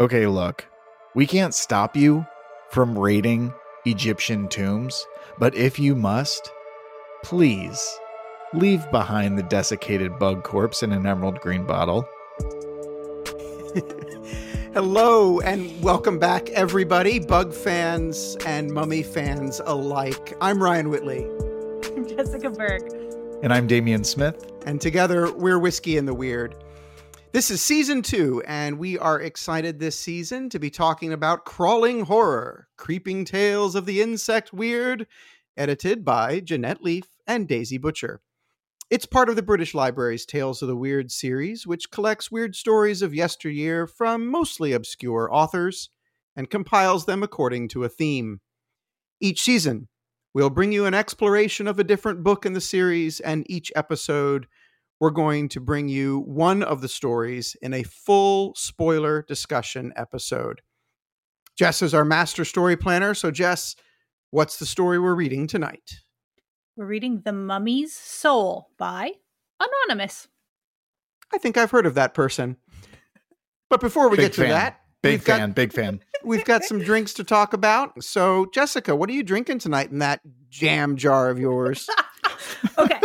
Okay, look, we can't stop you from raiding Egyptian tombs, but if you must, please leave behind the desiccated bug corpse in an emerald green bottle. Hello and welcome back, everybody, bug fans and mummy fans alike. I'm Ryan Whitley. I'm Jessica Berg. And I'm Damian Smith. And together, we're Whiskey in the Weird. This is season two, and we are excited this season to be talking about Crawling Horror Creeping Tales of the Insect Weird, edited by Janette Leaf and Daisy Butcher. It's part of the British Library's Tales of the Weird series, which collects weird stories of yesteryear from mostly obscure authors and compiles them according to a theme. Each season, we'll bring you an exploration of a different book in the series, and each episode, we're going to bring you one of the stories in a full spoiler discussion episode. Jess is our master story planner. So, Jess, what's the story we're reading tonight? We're reading The Mummy's Soul by Anonymous. I think I've heard of that person. But before we Big get to fan. that, Big we've got- fan, big fan. we've got some drinks to talk about. So, Jessica, what are you drinking tonight in that jam jar of yours? Okay,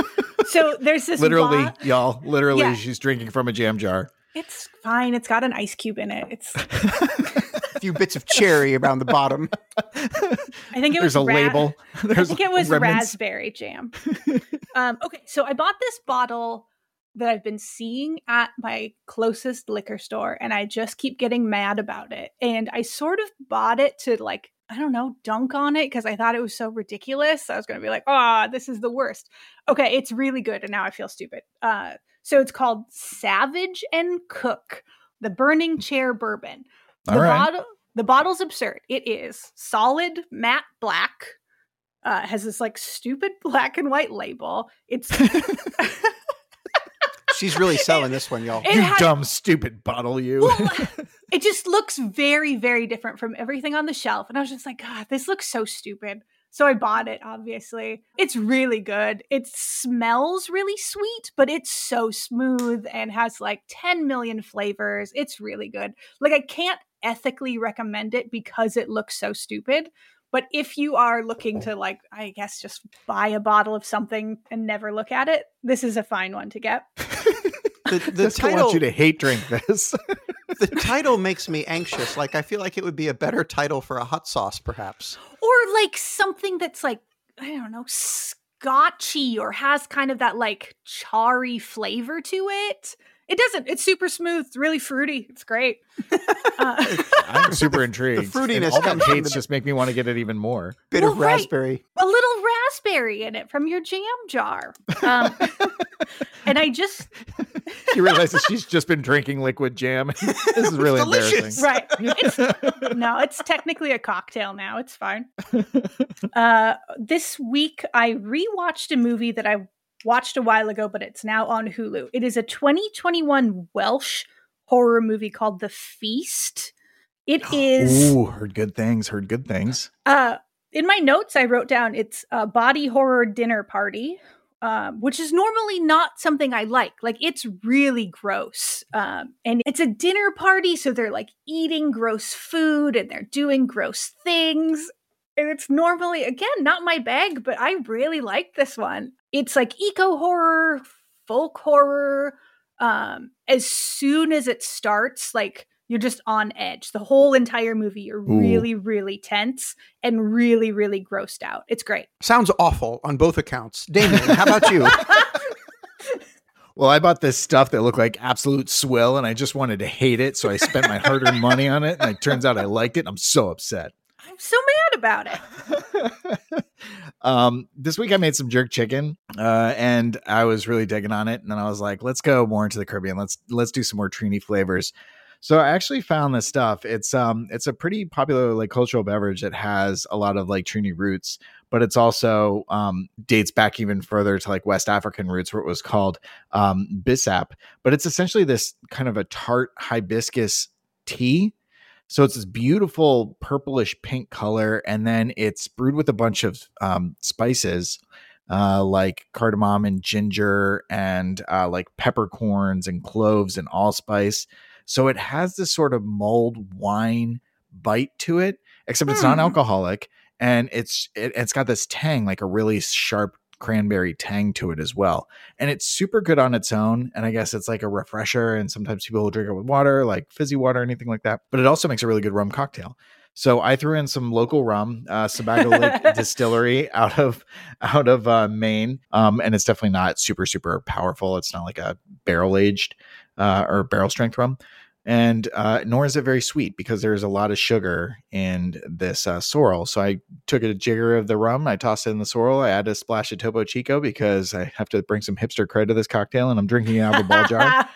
so there's this Literally, bo- y'all, literally, Yeah. she's drinking from a jam jar. It's fine. It's got an ice cube in it. It's. a few bits of cherry around the bottom. I think it was There's a ra- label. I There's think it was remnants. raspberry jam. um, okay, so I bought this bottle that I've been seeing at my closest liquor store, and I just keep getting mad about it. And I sort of bought it to like, I don't know, dunk on it because I thought it was so ridiculous. I was going to be like, ah, this is the worst. Okay, it's really good, and now I feel stupid. Uh, so it's called Savage and Cooke, the Burning Chair Bourbon. The All right. bottle the bottle's absurd. It is solid matte black. Uh, has this like stupid black and white label. It's She's really selling this one, y'all. It you has- dumb, stupid bottle, you. well, it just looks very very different from everything on the shelf, and I was just like, God, this looks so stupid. So I bought it. Obviously, it's really good. It smells really sweet, but it's so smooth and has like 10 million flavors. It's really good. Like I can't ethically recommend it because it looks so stupid. But if you are looking to like, I guess just buy a bottle of something and never look at it, this is a fine one to get. The, the Jessica title, wants you to hate drink this. the title makes me anxious. Like I feel like it would be a better title for a hot sauce, perhaps. or like something that's like I don't know, scotchy or has kind of that like charry flavor to it. It doesn't. It's super smooth, it's really fruity. It's great. Uh, I'm super intrigued. The fruitiness And all that comes hates just make me want to get it even more. Bit Well, of right. raspberry. a little raspberry in it from your jam jar. Um, and I just She realizes she's just been drinking liquid jam. this is really delicious. embarrassing. right. It's, no, it's technically a cocktail now. It's fine. Uh, this week, I rewatched a movie that I watched a while ago, but it's now on Hulu. It is a 2021 Welsh horror movie called The Feast. It is. Ooh, heard good things. Heard good things. Uh, in my notes, I wrote down it's a body horror dinner party, um, which is normally not something I like. Like, it's really gross. Um, and it's a dinner party, so they're like eating gross food and they're doing gross things. And it's normally, again, not my bag, but I really like this one. It's like eco horror, folk horror. Um, as soon as it starts, like, you're just on edge. The whole entire movie, you're Ooh. really, really tense and really, really grossed out. It's great. Sounds awful on both accounts. Damien, how about you? Well, I bought this stuff that looked like absolute swill, and I just wanted to hate it, so I spent my hard-earned money on it, and it turns out I liked it. I'm so upset. So mad about it. um, this week I made some jerk chicken, uh, and I was really digging on it. And then I was like, let's go more into the Caribbean. Let's let's do some more Trini flavors. So I actually found this stuff. It's um it's a pretty popular like cultural beverage that has a lot of like Trini roots, but it's also um dates back even further to like West African roots where it was called um bissap. But it's essentially this kind of a tart hibiscus tea. So it's this beautiful purplish pink color, and then it's brewed with a bunch of um, spices uh, like cardamom and ginger and uh, like peppercorns and cloves and allspice. So it has this sort of mulled wine bite to it, except it's Hmm. non-alcoholic and it's it, it's got this tang like a really sharp cranberry tang to it as well. And it's super good on its own and I guess it's like a refresher and sometimes people will drink it with water, like fizzy water anything like that. But it also makes a really good rum cocktail. So I threw in some local rum, uh, Sebago Lake Distillery out of out of uh, Maine, um, and it's definitely not super super powerful. It's not like a barrel aged uh, or barrel strength rum, and uh, nor is it very sweet because there's a lot of sugar in this uh, sorrel. So I took a jigger of the rum, I tossed it in the sorrel, I added a splash of Topo Chico because I have to bring some hipster cred to this cocktail, and I'm drinking it out of a ball jar,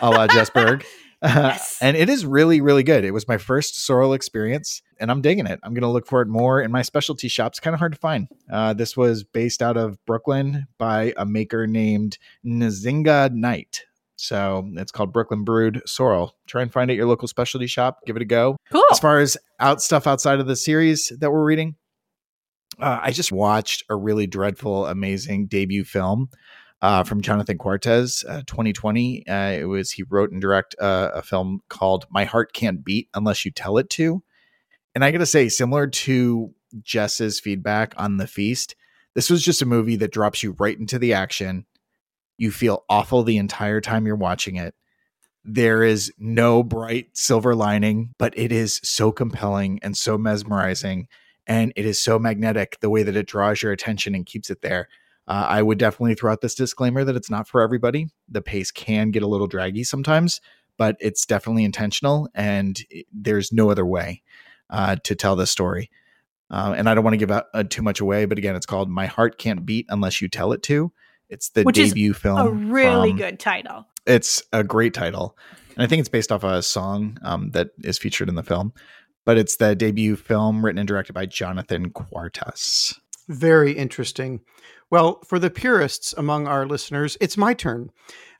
a la Jess Berg. Yes. and it is really, really good. It was my first sorrel experience, and I'm digging it. I'm going to look for it more in my specialty shops. Kind of hard to find. Uh, this was based out of Brooklyn by a maker named Nzinga Knight. So it's called Brooklyn Brewed Sorrel. Try and find it at your local specialty shop. Give it a go. Cool. As far as out stuff outside of the series that we're reading, uh, I just watched a really dreadful, amazing debut film uh, from Jonathan Cuartas, uh, 2020. Uh, it was he wrote and direct uh, a film called "My Heart Can't Beat Unless You Tell It to," and I got to say, similar to Jess's feedback on The Feast, this was just a movie that drops you right into the action. You feel awful the entire time you're watching it. There is no bright silver lining, but it is so compelling and so mesmerizing. And it is so magnetic the way that it draws your attention and keeps it there. Uh, I would definitely throw out this disclaimer that it's not for everybody. The pace can get a little draggy sometimes, but it's definitely intentional and it- there's no other way uh, to tell this story. Uh, and I don't want to give out uh, too much away, but again, it's called My Heart Can't Beat Unless You Tell It to. It's the Which is debut film. a really from- good title. it's a great title and i think it's based off a song um, that is featured in the film but it's the debut film written and directed by jonathan Cuartas Very interesting. Well, for the purists among our listeners, it's my turn.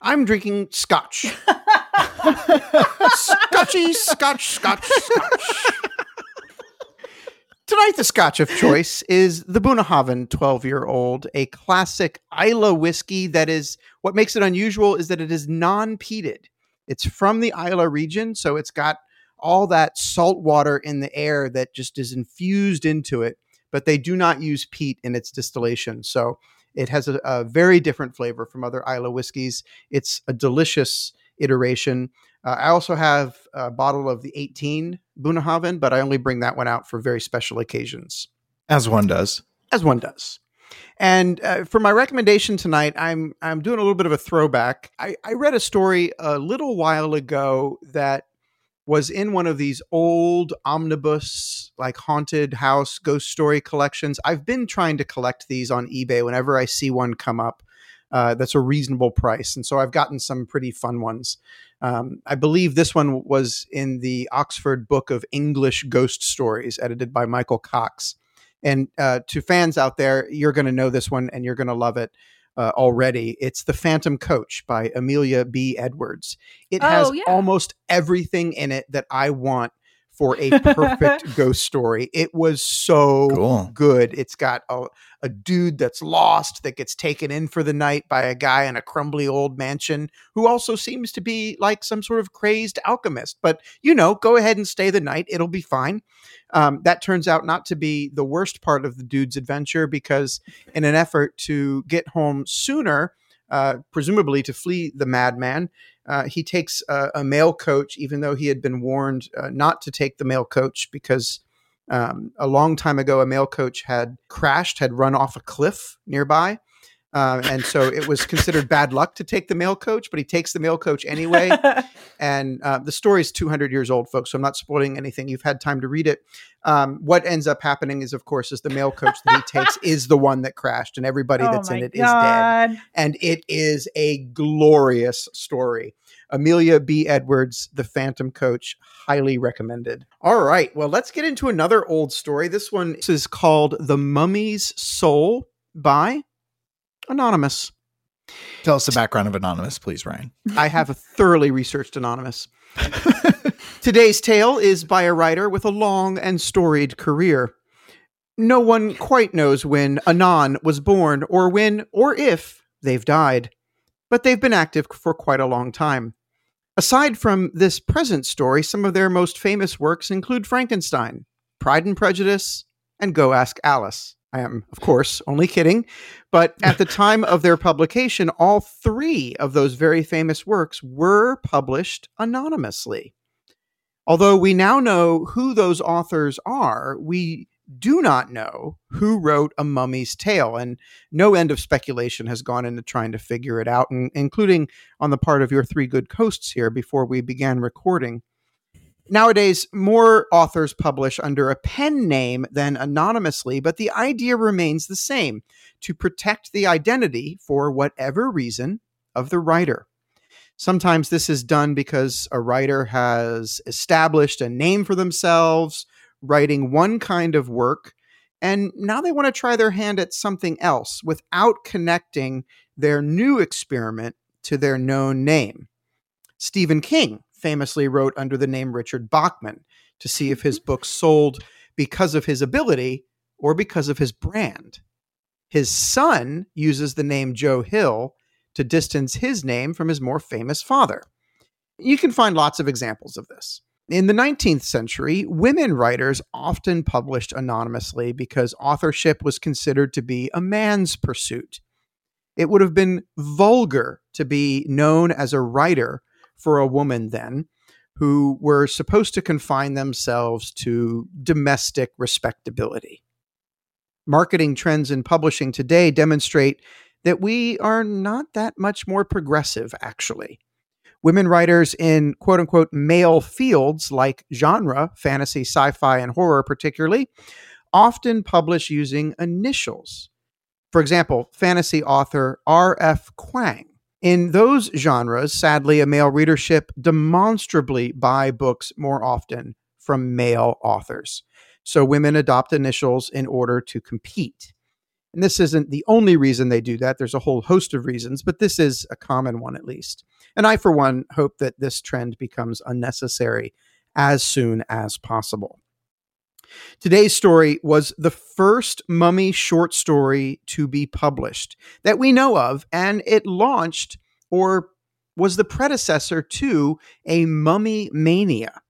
I'm drinking scotch. Scotchy, scotch, scotch, scotch. Tonight, the scotch of choice is the Bunnahabhain 12 year old, a classic Islay whiskey that is what makes it unusual is that it is non peated. It's from the Islay region, so it's got all that salt water in the air that just is infused into it, but they do not use peat in its distillation. So it has a, a very different flavor from other Islay whiskeys. It's a delicious iteration. Uh, I also have a bottle of the 18 Bunnahabhain, but I only bring that one out for very special occasions, as one does as one does. And uh, for my recommendation tonight, I'm I'm doing a little bit of a throwback. I, I read a story a little while ago that was in one of these old omnibus, like haunted house ghost story collections. I've been trying to collect these on eBay whenever I see one come up uh, that's a reasonable price. And so I've gotten some pretty fun ones. Um, I believe this one was in the Oxford Book of English Ghost Stories, edited by Michael Cox. And uh, to fans out there, you're going to know this one and you're going to love it uh, already. It's The Phantom Coach by Amelia B. Edwards. It has Oh, yeah. almost everything in it that I want for a perfect ghost story. It was so Cool. good. It's got a, a dude that's lost that gets taken in for the night by a guy in a crumbly old mansion who also seems to be like some sort of crazed alchemist. But, you know, go ahead and stay the night. It'll be fine. Um, that turns out not to be the worst part of the dude's adventure because, in an effort to get home sooner, uh, presumably to flee the madman, uh, he takes a, a mail coach, even though he had been warned uh, not to take the mail coach because um, a long time ago, a mail coach had crashed, had run off a cliff nearby. Uh, and so it was considered bad luck to take the mail coach, but he takes the mail coach anyway. and uh, the story is 200 years old, folks. So I'm not spoiling anything. You've had time to read it. Um, what ends up happening is, of course, is the mail coach that he takes is the one that crashed, and everybody oh that's in it is dead and it is a glorious story. Amelia B. Edwards, The Phantom Coach, highly recommended. All right, well, let's get into another old story. This one is called The Mummy's Soul by Anonymous. tell us the background of anonymous please ryan I have a thoroughly researched Anonymous. Today's tale is by a writer with a long and storied career. No one quite knows when Anon was born, or when or if they've died, but they've been active for quite a long time. Aside from this present story, some of their most famous works include Frankenstein, Pride and Prejudice, and Go Ask Alice. I am, of course, only kidding. But at the time of their publication, all three of those very famous works were published anonymously. Although we now know who those authors are, we do not know who wrote A Mummy's Tale, and no end of speculation has gone into trying to figure it out, and, including on the part of your three good hosts here before we began recording. Nowadays, more authors publish under a pen name than anonymously, but the idea remains the same to protect the identity, for whatever reason, of the writer. Sometimes this is done because a writer has established a name for themselves, writing one kind of work, and now they want to try their hand at something else without connecting their new experiment to their known name. Stephen King famously wrote under the name Richard Bachman to see if his mm-hmm. books sold because of his ability or because of his brand. His son uses the name Joe Hill to distance his name from his more famous father. You can find lots of examples of this. In the 19th century, women writers often published anonymously because authorship was considered to be a man's pursuit. It would have been vulgar to be known as a writer for a woman then, who were supposed to confine themselves to domestic respectability. Marketing trends in publishing today demonstrate that we are not that much more progressive, actually. Women writers in quote unquote male fields like genre, fantasy, sci fi, and horror, particularly, often publish using initials. For example, fantasy author R.F. Kuang in those genres, sadly, a male readership demonstrably buy books more often from male authors. So women adopt initials in order to compete. And this isn't the only reason they do that. There's a whole host of reasons, but this is a common one at least. And I, for one, hope that this trend becomes unnecessary as soon as possible. Today's story was the first mummy short story to be published that we know of, and it launched or was the predecessor to a mummy mania.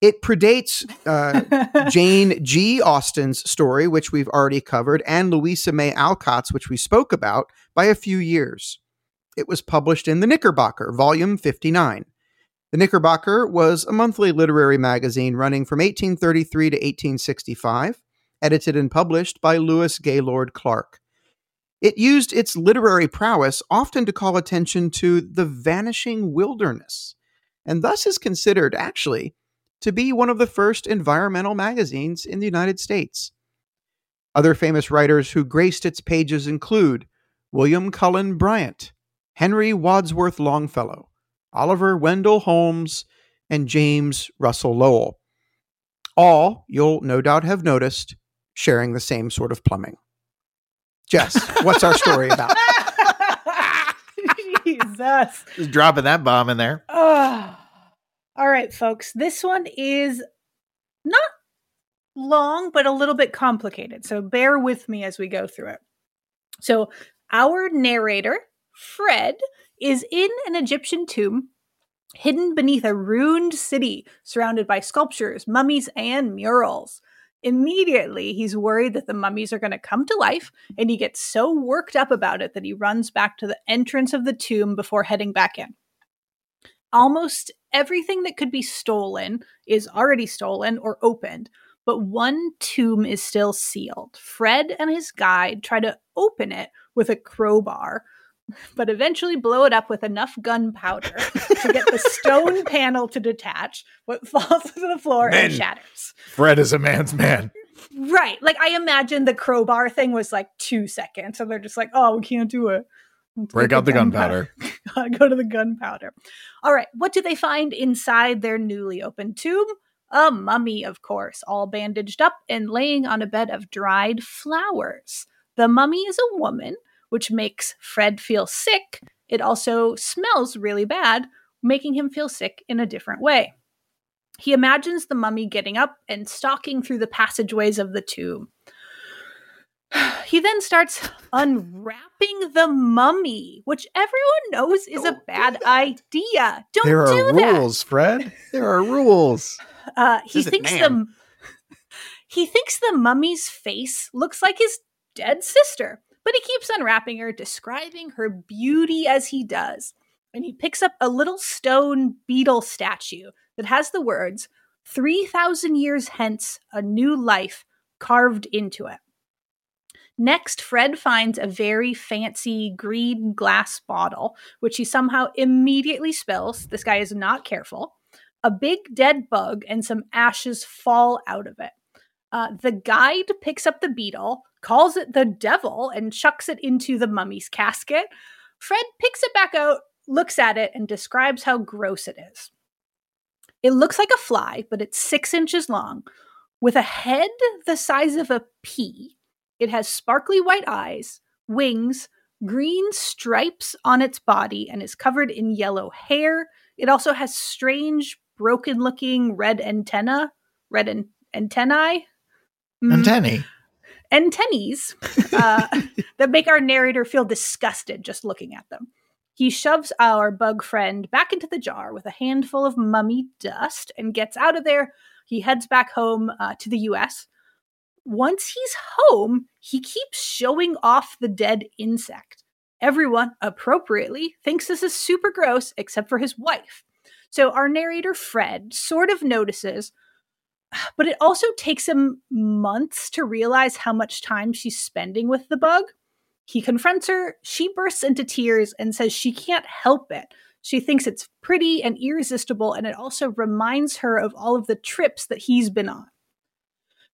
It predates uh, Jane G. Austin's story, which we've already covered, and Louisa May Alcott's, which we spoke about, by a few years. It was published in the Knickerbocker, volume 59. The Knickerbocker was a monthly literary magazine running from 1833 to 1865, edited and published by Lewis Gaylord Clark. It used its literary prowess often to call attention to the vanishing wilderness, and thus is considered, actually, to be one of the first environmental magazines in the United States. Other famous writers who graced its pages include William Cullen Bryant, Henry Wadsworth Longfellow, Oliver Wendell Holmes, and James Russell Lowell. All, you'll no doubt have noticed, sharing the same sort of plumbing. Jess, what's our story about? Jesus. Just dropping that bomb in there. Oh. All right, folks. This one is not long, but a little bit complicated. So bear with me as we go through it. So, our narrator, Fred, is in an Egyptian tomb hidden beneath a ruined city surrounded by sculptures, mummies, and murals. Immediately, he's worried that the mummies are going to come to life, and he gets so worked up about it that he runs back to the entrance of the tomb before heading back in. Almost everything that could be stolen is already stolen or opened, but one tomb is still sealed. Fred and his guide try to open it with a crowbar, but eventually blow it up with enough gunpowder to get the stone panel to detach, what falls to the floor and shatters. Fred is a man's man. Right. Like I imagine the crowbar thing was like two seconds. So they're just like, oh, we can't do it. Let's Break out the gunpowder. Gotta go to the gunpowder. All right. What do they find inside their newly opened tomb? A mummy, of course, all bandaged up and laying on a bed of dried flowers. The mummy is a woman, which makes Fred feel sick. It also smells really bad, making him feel sick in a different way. He imagines the mummy getting up and stalking through the passageways of the tomb. he then starts unwrapping the mummy, which everyone knows is a Don't do bad that. idea. Don't there do are that. rules, Fred. There are rules. Uh, he This thinks the he thinks the mummy's face looks like his dead sister, but he keeps unwrapping her, describing her beauty as he does. And he picks up a little stone beetle statue that has the words "Three thousand years hence, a new life" carved into it. Next, Fred finds a very fancy green glass bottle, which he somehow immediately spills. This guy is not careful a big dead bug and some ashes fall out of it. Uh, the guide picks up the beetle, calls it the devil, and chucks it into the mummy's casket. Fred picks it back out, looks at it, and describes how gross it is. It looks like a fly, but it's six inches long, with a head the size of a pea. It has sparkly white eyes, wings, green stripes on its body, and is covered in yellow hair. It also has strange, broken looking red antenna, red an- antennae. Mm, Antennae. antennaes uh, that make our narrator feel disgusted just looking at them. He shoves our bug friend back into the jar with a handful of mummy dust and gets out of there. He heads back home uh, to the US. Once he's home, he keeps showing off the dead insect. Everyone, appropriately, thinks this is super gross, except for his wife. So our narrator, Fred, sort of notices but it also takes him months to realize how much time she's spending with the bug. He confronts her, she bursts into tears and says she can't help it. She thinks it's pretty and irresistible, and it also reminds her of all of the trips that he's been on.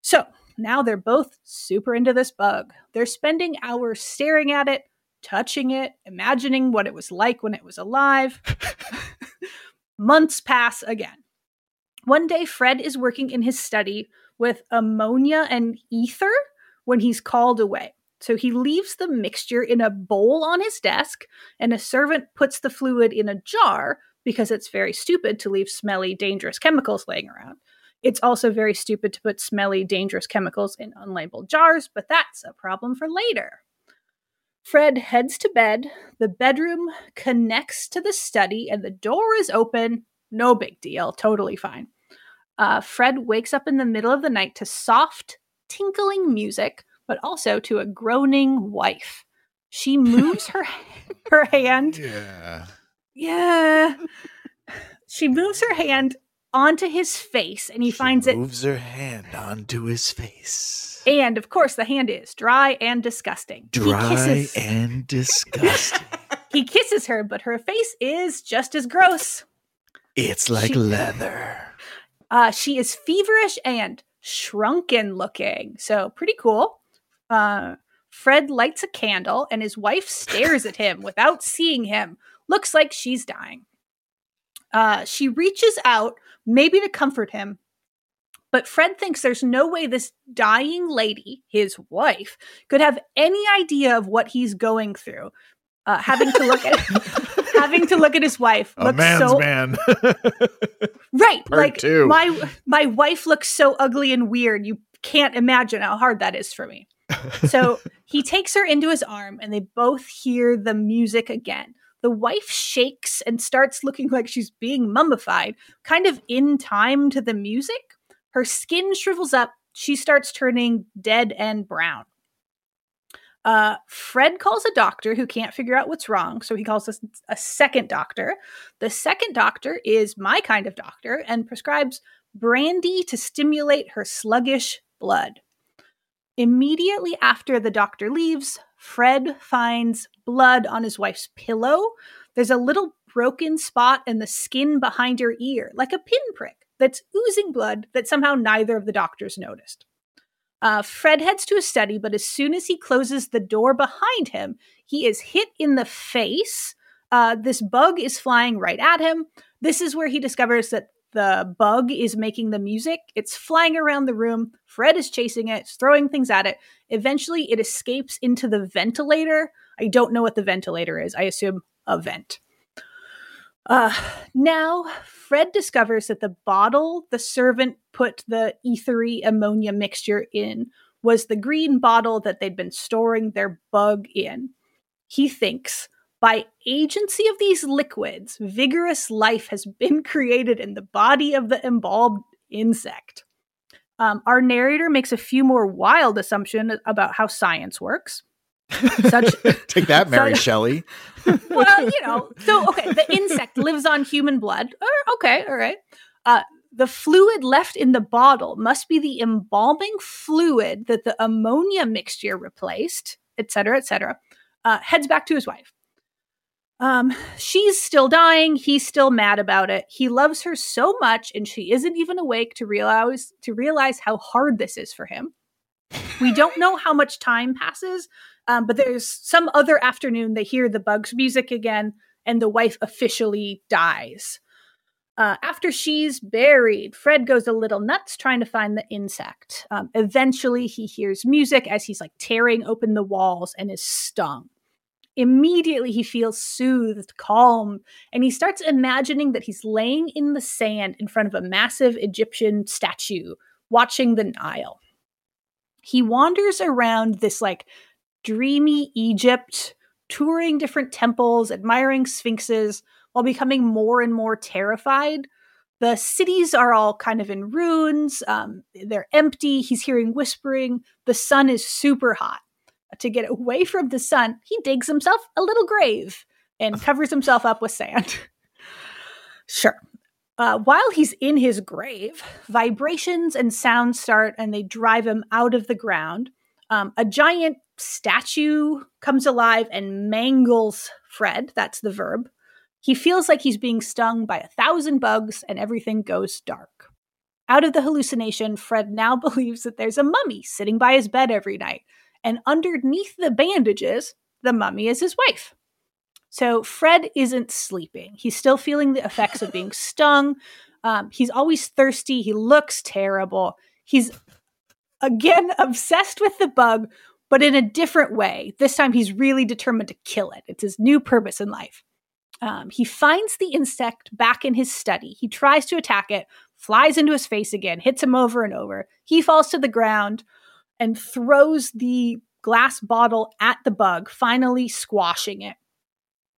So now they're both super into this bug. They're spending hours staring at it, touching it, imagining what it was like when it was alive. Months pass again. One day, Fred is working in his study with ammonia and ether when he's called away. So he leaves the mixture in a bowl on his desk, and a servant puts the fluid in a jar because it's very stupid to leave smelly, dangerous chemicals laying around. It's also very stupid to put smelly, dangerous chemicals in unlabeled jars, but that's a problem for later. Fred heads to bed. The bedroom connects to the study, and the door is open. No big deal. Totally fine. Uh, Fred wakes up in the middle of the night to soft, tinkling music, but also to a groaning wife. She moves her her hand. Yeah. Yeah. She moves her hand onto his face, and he finds it. moves her hand onto his face. And of course, the hand is dry and disgusting. He Dry kisses, and disgusting. he kisses her, but her face is just as gross. it's like She- leather. Uh, she is feverish and shrunken looking. So pretty cool. Uh, Fred lights a candle and his wife stares at him without seeing him. Looks like she's dying. Uh, she reaches out, maybe to comfort him, but Fred thinks there's no way this dying lady, his wife, could have any idea of what he's going through. Uh, having to look at having to look at his wife A looks man's so man. right Part like two. my my wife looks so ugly and weird you can't imagine how hard that is for me. So he takes her into his arm and they both hear the music again. The wife shakes and starts looking like she's being mummified kind of in time to the music. Her skin shrivels up. She starts turning dead and brown uh, Fred calls a doctor who can't figure out what's wrong, so he calls us a second doctor. The second doctor is my kind of doctor and prescribes brandy to stimulate her sluggish blood. Immediately after the doctor leaves, Fred finds blood on his wife's pillow. There's a little broken spot in the skin behind her ear, like a pinprick, that's oozing blood that somehow neither of the doctors noticed. Uh, Fred heads to his study, but as soon as he closes the door behind him, he is hit in the face. Uh, this bug is flying right at him. This is where he discovers that the bug is making the music. It's flying around the room. Fred is chasing it, throwing things at it. Eventually, it escapes into the ventilator. I don't know what the ventilator is. I assume a vent. Uh, now, Fred discovers that the bottle the servant put the ethery ammonia mixture in was the green bottle that they'd been storing their bug in. He thinks by agency of these liquids, vigorous life has been created in the body of the embalmed insect. Um, our narrator makes a few more wild assumptions about how science works. Such, Take that, Mary such, Shelley. well, you know, so okay, the insect lives on human blood. okay, all right. Uh, the fluid left in the bottle must be the embalming fluid that the ammonia mixture replaced, et cetera, et cetera. Uh, heads back to his wife. Um, she's still dying. He's still mad about it. He loves her so much, and she isn't even awake to realize to realize how hard this is for him. We don't know how much time passes, um, but there's some other afternoon they hear the bugs music again, and the wife officially dies. Uh, after she's buried, Fred goes a little nuts trying to find the insect. Um, eventually, he hears music as he's like tearing open the walls and is stung immediately he feels soothed, calm, and he starts imagining that he's laying in the sand in front of a massive Egyptian statue watching the Nile. He wanders around this like dreamy Egypt, touring different temples, admiring sphinxes, while becoming more and more terrified. The cities are all kind of in ruins. Um, they're empty. He's hearing whispering. The sun is super hot to get away from the sun, he digs himself a little grave and covers himself up with sand. sure. Uh, while he's in his grave, vibrations and sounds start and they drive him out of the ground. Um, a giant statue comes alive and mangles Fred. That's the verb. He feels like he's being stung by a thousand bugs and everything goes dark. Out of the hallucination, Fred now believes that there's a mummy sitting by his bed every night and underneath the bandages, the mummy is his wife. So Fred isn't sleeping. He's still feeling the effects of being stung. Um, he's always thirsty. He looks terrible. He's again obsessed with the bug, but in a different way. This time he's really determined to kill it. It's his new purpose in life. Um, he finds the insect back in his study. He tries to attack it, flies into his face again, hits him over and over. He falls to the ground and throws the glass bottle at the bug, finally squashing it.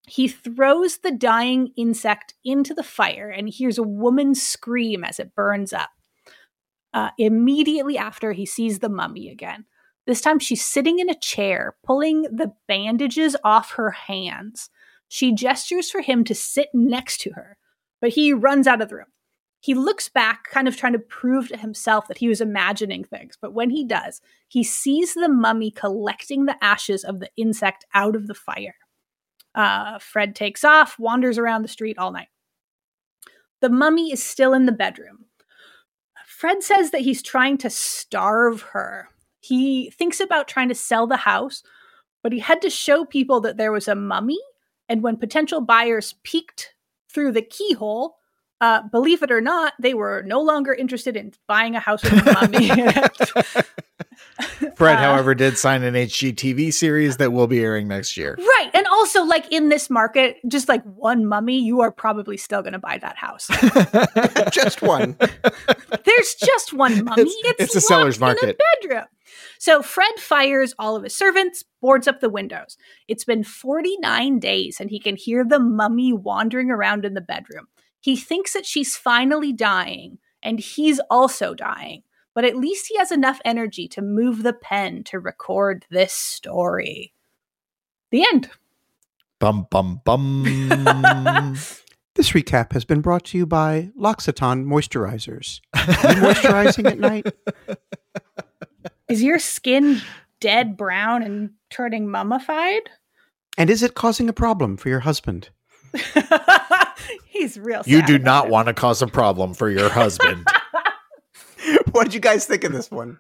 He throws the dying insect into the fire and hears a woman scream as it burns up. Uh, immediately after, he sees the mummy again. This time, she's sitting in a chair, pulling the bandages off her hands. She gestures for him to sit next to her, but he runs out of the room he looks back, kind of trying to prove to himself that he was imagining things. But when he does, he sees the mummy collecting the ashes of the insect out of the fire. Uh, Fred takes off, wanders around the street all night. The mummy is still in the bedroom. Fred says that he's trying to starve her. He thinks about trying to sell the house, but he had to show people that there was a mummy. And when potential buyers peeked through the keyhole, uh, believe it or not, they were no longer interested in buying a house with a mummy Fred, uh, however, did sign an HGTV series that will be airing next year. Right. And also, like in this market, just like one mummy, you are probably still going to buy that house. just one. There's just one mummy. It's, it's, a seller's market. bedroom. So Fred fires all of his servants, boards up the windows. It's been 49 days, and he can hear the mummy wandering around in the bedroom. He thinks that she's finally dying, and he's also dying, but at least he has enough energy to move the pen to record this story. The end. Bum, bum, bum. this recap has been brought to you by L'Occitane Moisturizers. Are you moisturizing at night? Is your skin dead brown and turning mummified? And is it causing a problem for your husband? He's real. You do not it. want to cause a problem for your husband. what did you guys think of this one?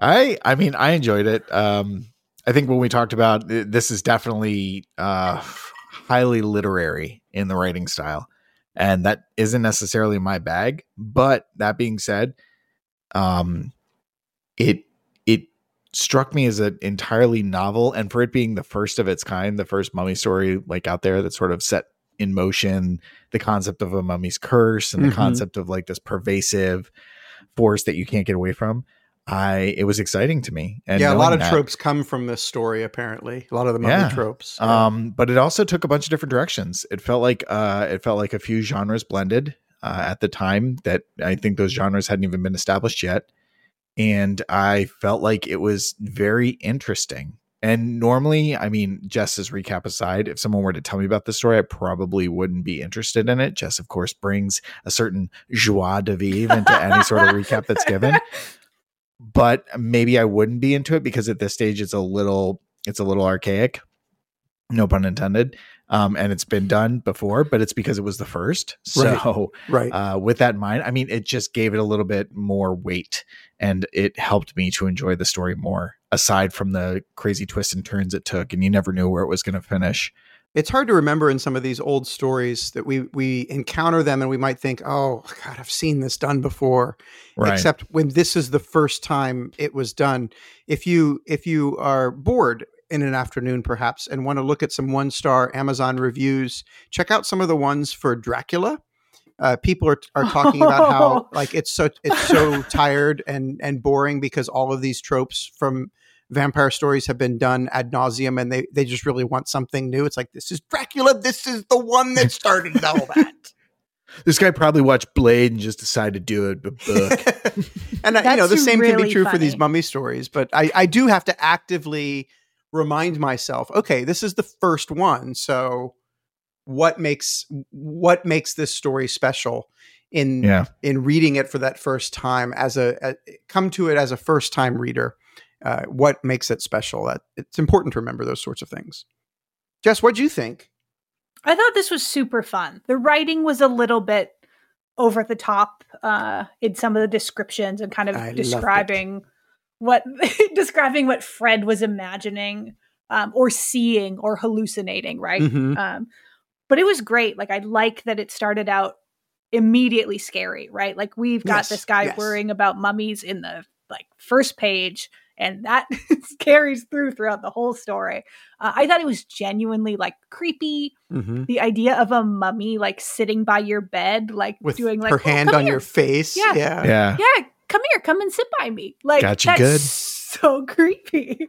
I I mean I enjoyed it. Um I think when we talked about this is definitely uh highly literary in the writing style and that isn't necessarily my bag, but that being said, um it it struck me as an entirely novel and for it being the first of its kind, the first mummy story like out there that sort of set in motion the concept of a mummy's curse and the mm-hmm. concept of like this pervasive force that you can't get away from I it was exciting to me. And yeah, a lot of that- tropes come from this story. Apparently, a lot of the mummy Yeah. tropes. Yeah. Um, but it also took a bunch of different directions. It felt like uh, it felt like a few genres blended uh, at the time that I think those genres hadn't even been established yet, and I felt like it was very interesting. And normally, I mean, Jess's recap aside, if someone were to tell me about this story, I probably wouldn't be interested in it. Jess, of course, brings a certain joie de vivre into any sort of recap that's given but maybe I wouldn't be into it because at this stage it's a little it's a little archaic. No pun intended. Um, and it's been done before, but it's because it was the first. So right. uh, with that in mind, I mean, it just gave it a little bit more weight and it helped me to enjoy the story more, aside from the crazy twists and turns it took, and you never knew where it was going to finish. it's hard to remember in some of these old stories that we we encounter them and we might think, oh God, I've seen this done before. Right. Except when this is the first time it was done. If you if you are bored in an afternoon perhaps and want to look at some one star Amazon reviews, check out some of the ones for Dracula. Uh, people are, are talking about how like it's so it's so tired and and boring because all of these tropes from vampire stories have been done ad nauseum and they they just really want something new. It's like this is Dracula. This is the one that started all that. This guy probably watched Blade and just decided to do it. But book. and uh, you know the That's same can be really true for these mummy stories, but I I do have to actively remind myself, okay, this is the first one, so what makes what makes this story special in yeah. in reading it for that first time as a, a come to it as a first time reader uh, what makes it special that it's important to remember those sorts of things jess what do you think I thought this was super fun. The writing was a little bit over the top uh, in some of the descriptions and kind of I loved it. describing what describing what Fred was imagining um, or seeing or hallucinating, right? Mhm. Um, but it was great. Like I like that it started out immediately scary, right? Like we've got Yes, this guy yes. worrying about mummies in the like first page, and that carries through throughout the whole story. Uh, I thought it was genuinely like creepy mm-hmm. the idea of a mummy like sitting by your bed, like with doing like her "Oh, hand on here. your face Yeah. yeah, Yeah. yeah, come here, come and sit by me. Like Got you that's good. so creepy.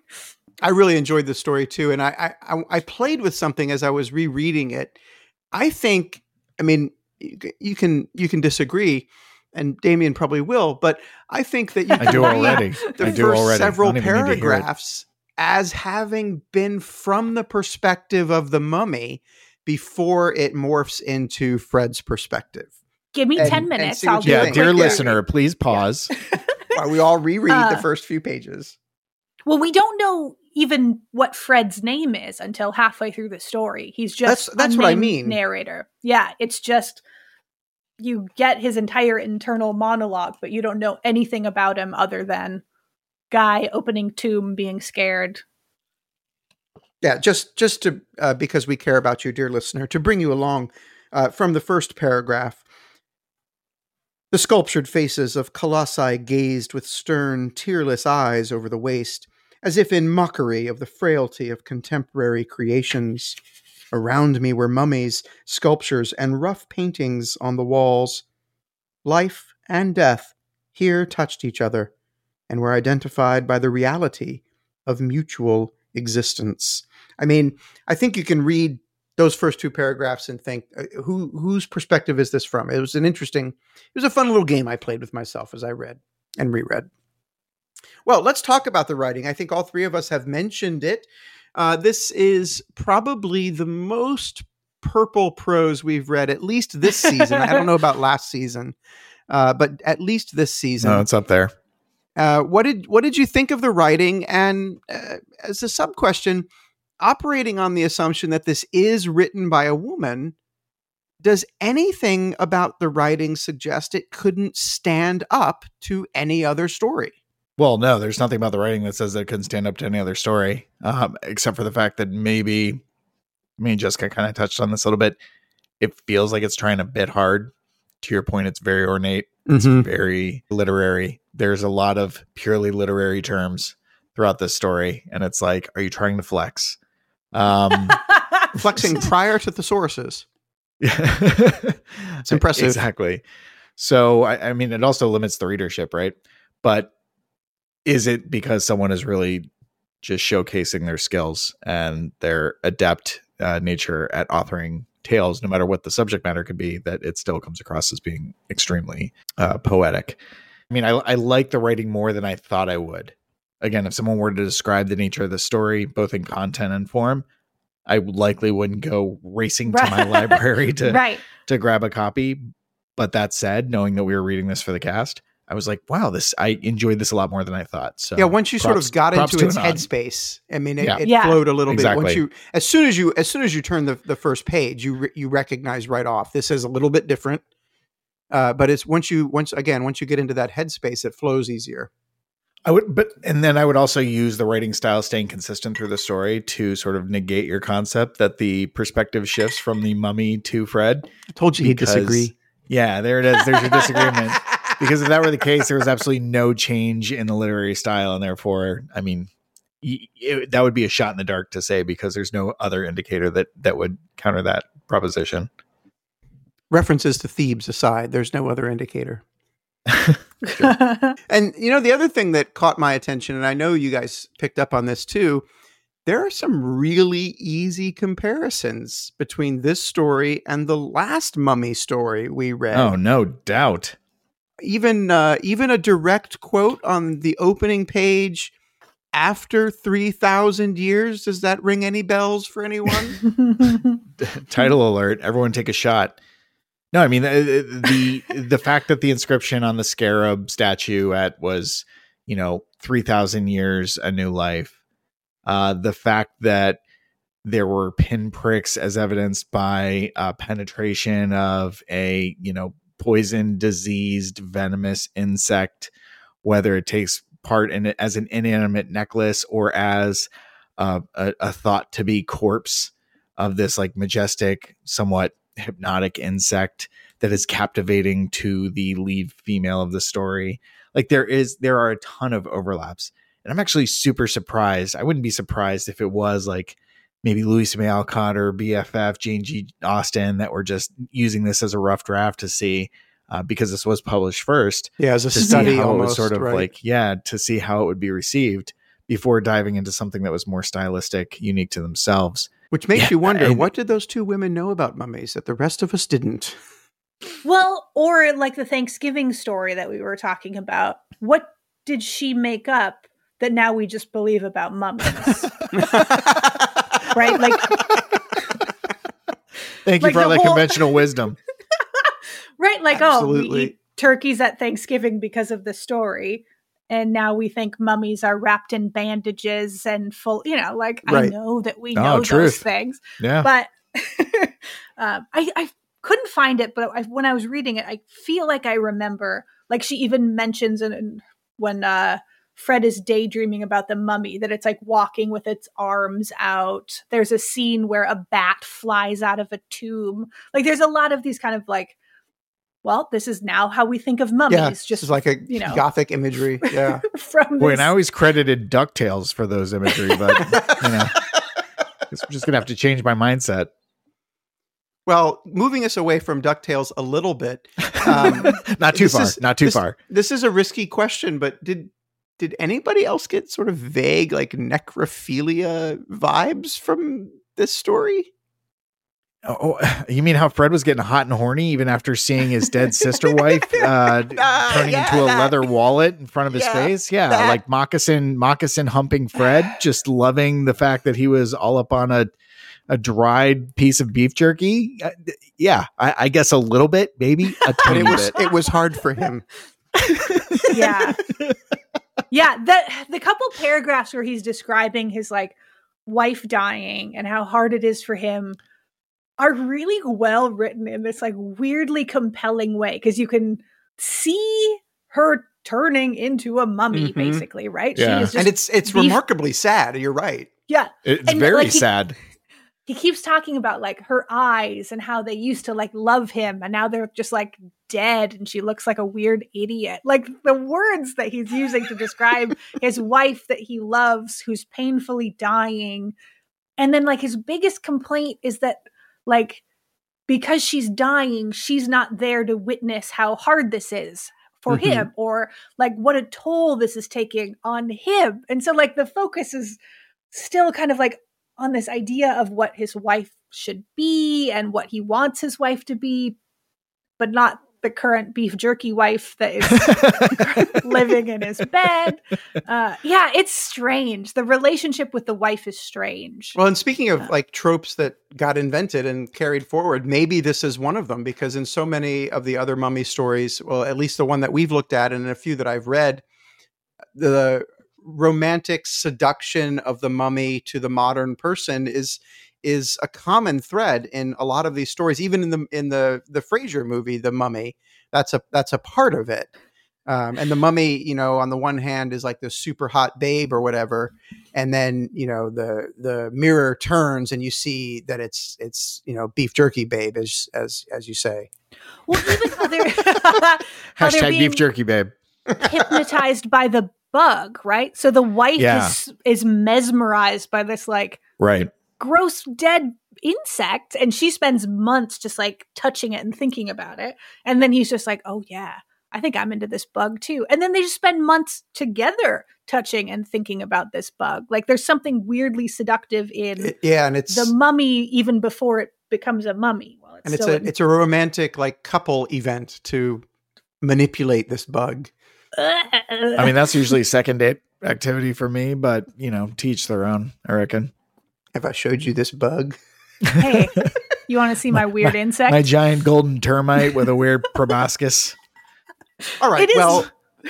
I really enjoyed the story too, and I, I I- I played with something as I was rereading it. I think, I mean, you can you can disagree, and Damien probably will, but I think that you I can do read already. the I do first already. Several don't even need to hear it. paragraphs as having been from the perspective of the mummy before it morphs into Fred's perspective. Give me And- ten minutes. I'll do Yeah, dear quick Yeah. listener, please pause. While we all reread the Uh, first few pages. Well, we don't know even what Fred's name is until halfway through the story. He's just That's- that's what I mean. Narrator. Yeah, it's just you get his entire internal monologue, but you don't know anything about him other than guy opening tomb, being scared. Yeah, just just to uh, because we care about you, dear listener, to bring you along uh, from the first paragraph. The sculptured faces of colossi gazed with stern, tearless eyes over the waste, as if in mockery of the frailty of contemporary creations. Around me were mummies, sculptures, and rough paintings on the walls. Life and death here touched each other and were identified by the reality of mutual existence. I mean, I think you can read those first two paragraphs and think, uh, who whose perspective is this from? It was an interesting, it was a fun little game I played with myself as I read and reread. Well, let's talk about the writing. I think all three of us have mentioned it. Uh, this is probably the most purple prose we've read, at least this season. I don't know about last season, uh, but at least this season. No, it's up there. Uh, what did what did you think of the writing? And uh, as a sub question, operating on the assumption that this is written by a woman, does anything about the writing suggest it couldn't stand up to any other story? Well, no, there's nothing about the writing that says that it couldn't stand up to any other story, um, except for the fact that maybe I mean, Jessica kind of touched on this a little bit. It feels like it's trying a bit hard. To your point, it's very ornate, it's very literary. There's a lot of purely literary terms throughout this story, and it's like, are you trying to flex? Um, Flexing prior to the thesauruses. it's impressive. Exactly. So, I, I mean, it also limits the readership, right? But is it because someone is really just showcasing their skills and their adept uh, nature at authoring tales, no matter what the subject matter could be, that it still comes across as being extremely uh, poetic. I mean, I, I like the writing more than I thought I would. Again, if someone were to describe the nature of the story, both in content and form, I likely wouldn't go racing to my library to right. to grab a copy. But that said, knowing that we were reading this for the cast, I was like, wow, this I enjoyed this a lot more than I thought. So yeah, once you sort of got into to its headspace, I mean, it, Yeah. it Yeah. flowed a little bit. Once you, as soon as you, as soon as you turn the, the first page, you re, you recognize right off this is a little bit different. Uh, but it's once you once again once you get into that headspace, it flows easier. I would, but and then I would also use the writing style staying consistent through the story to sort of negate your concept that the perspective shifts from the mummy to Fred. I told you he'd disagree. Yeah, there it is. There's your disagreement. Because if that were the case, there was absolutely no change in the literary style, and therefore, I mean, it, that would be a shot in the dark to say because there's no other indicator that that would counter that proposition. References to Thebes aside, there's no other indicator. And you know, the other thing that caught my attention, and I know you guys picked up on this too, there are some really easy comparisons between this story and the last mummy story we read. Oh, no doubt. Even uh, even a direct quote on the opening page. After three thousand years, does that ring any bells for anyone? title alert everyone take a shot no i mean the the, the fact that the inscription on the scarab statue at was you know 3000 years a new life uh the fact that there were pinpricks as evidenced by uh, penetration of a you know poison diseased venomous insect whether it takes part in it as an inanimate necklace or as uh, a, a thought to be corpse of this like majestic, somewhat hypnotic insect that is captivating to the lead female of the story. Like there is there are a ton of overlaps. And I'm actually super surprised. I wouldn't be surprised if it was like maybe Louisa May Alcott or BFF, Jane G. Austin that were just using this as a rough draft to see uh, because this was published first yeah, as a study how it almost was sort of right. like yeah to see how it would be received before diving into something that was more stylistic unique to themselves which makes Yeah, you wonder and- what did those two women know about mummies that the rest of us didn't. well, or like the Thanksgiving story that we were talking about. What did she make up that now we just believe about mummies? right? Like thank Like you for all that whole- conventional wisdom right like oh we Absolutely. eat turkeys at thanksgiving because of the story and now we think mummies are wrapped in bandages and full you know like i know that we Oh, know those truth. things yeah. but um, I, I couldn't find it but I, when i was reading it i feel like i remember like she even mentions in, in- when uh fred is daydreaming about the mummy that it's like walking with its arms out. There's a scene where a bat flies out of a tomb. Like there's a lot of these kind of like well this is now how we think of mummies yeah, just just like a you know. gothic imagery. Yeah. from boy this- and i always credited ducktales for those imagery but you know i'm just gonna have to change my mindset Well, moving us away from Ducktales a little bit. Um, not too far is- not too this- far This is a risky question, but did did anybody else get sort of vague like necrophilia vibes from this story? Oh, oh, you mean how Fred was getting hot and horny even after seeing his dead sister wife uh, Ah, turning yeah, into a that- leather wallet in front of his Yeah, face? Yeah, that- like moccasin, moccasin humping Fred, just loving the fact that he was all up on a a dried piece of beef jerky. Uh, yeah, I, I guess a little bit, maybe a tiny it was bit. it was hard for him. yeah yeah the the couple paragraphs where he's describing his like wife dying and how hard it is for him are really well written in this like weirdly compelling way because you can see her turning into a mummy Mhm. basically right Yeah. she is just and it's it's beef- remarkably sad. You're right. yeah It's and, very like, he- sad. he keeps talking about like her eyes and how they used to like love him and now they're just like dead and she looks like a weird idiot like the words that he's using to describe his wife that he loves who's painfully dying and then like his biggest complaint is that like because she's dying she's not there to witness how hard this is for Mhm. him or like what a toll this is taking on him. And so like the focus is still kind of like on this idea of what his wife should be and what he wants his wife to be, but not the current beef jerky wife that is living in his bed. Uh, yeah, it's strange. The relationship with the wife is strange. Well, and speaking of Yeah. like tropes that got invented and carried forward, maybe this is one of them because in so many of the other mummy stories, well, at least the one that we've looked at and a few that I've read, the romantic seduction of the mummy to the modern person is is a common thread in a lot of these stories even in the in the the Fraser movie the mummy that's a that's a part of it um, and the mummy you know on the one hand is like this super hot babe or whatever and then you know the the mirror turns and you see that it's it's you know beef jerky babe as as as you say Well, even how they're, how they're Hashtag beef jerky, babe. hypnotized by the bug, right? So the wife Yeah. is is mesmerized by this like Right. Gross dead insect, and she spends months just like touching it and thinking about it. And then he's just like, "Oh yeah, I think I'm into this bug too." And then they just spend months together touching and thinking about this bug. Like there's something weirdly seductive in It- yeah and it's the mummy even before it becomes a mummy. Well, it's and it's a in- it's a romantic like couple event to manipulate this bug I mean, that's usually second date activity for me, but you know, teach their own, I reckon. Have i showed you this bug hey, you want to see my weird insect? My giant golden termite with a weird proboscis. all right It is- well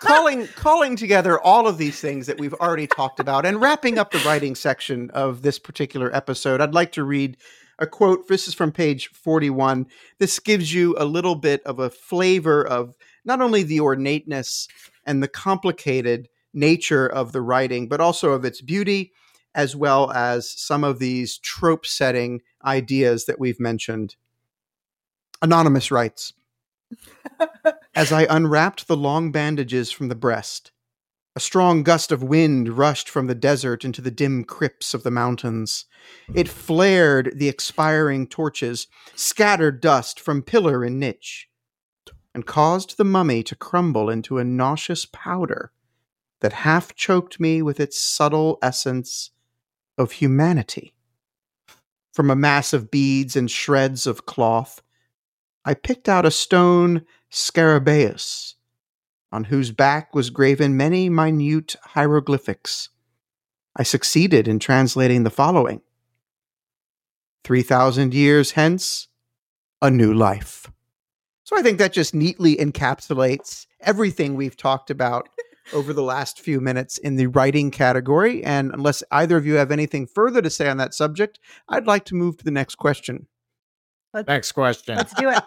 calling calling together all of these things that we've already talked about and wrapping up the writing section of this particular episode i'd like to read a quote this is from page 41 this gives you a little bit of a flavor of not only the ornateness and the complicated nature of the writing but also of its beauty as well as some of these trope setting ideas that we've mentioned anonymous writes as I unwrapped the long bandages from the breast, a strong gust of wind rushed from the desert into the dim crypts of the mountains. It flared the expiring torches, scattered dust from pillar and niche, and caused the mummy to crumble into a nauseous powder that half choked me with its subtle essence of humanity. From a mass of beads and shreds of cloth, I picked out a stone scarabaeus, on whose back was graven many minute hieroglyphics. I succeeded in translating the following Three thousand years hence, a new life. So I think that just neatly encapsulates everything we've talked about over the last few minutes in the writing category. And unless either of you have anything further to say on that subject, I'd like to move to the next question. Next question. Let's do it.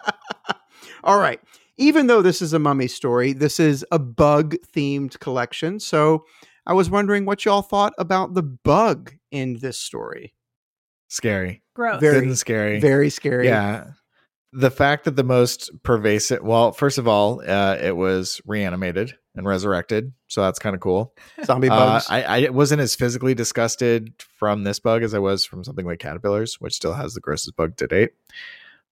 All right. Even though this is a mummy story, this is a bug themed collection. So I was wondering what y'all thought about the bug in this story. Scary. Gross. Very- Good and scary. Very scary. Yeah. The fact that the most pervasive, well, first of all, uh, it was reanimated and resurrected. So that's kind of cool. Zombie Uh, bugs. I, I wasn't as physically disgusted from this bug as I was from something like caterpillars, which still has the grossest bug to date.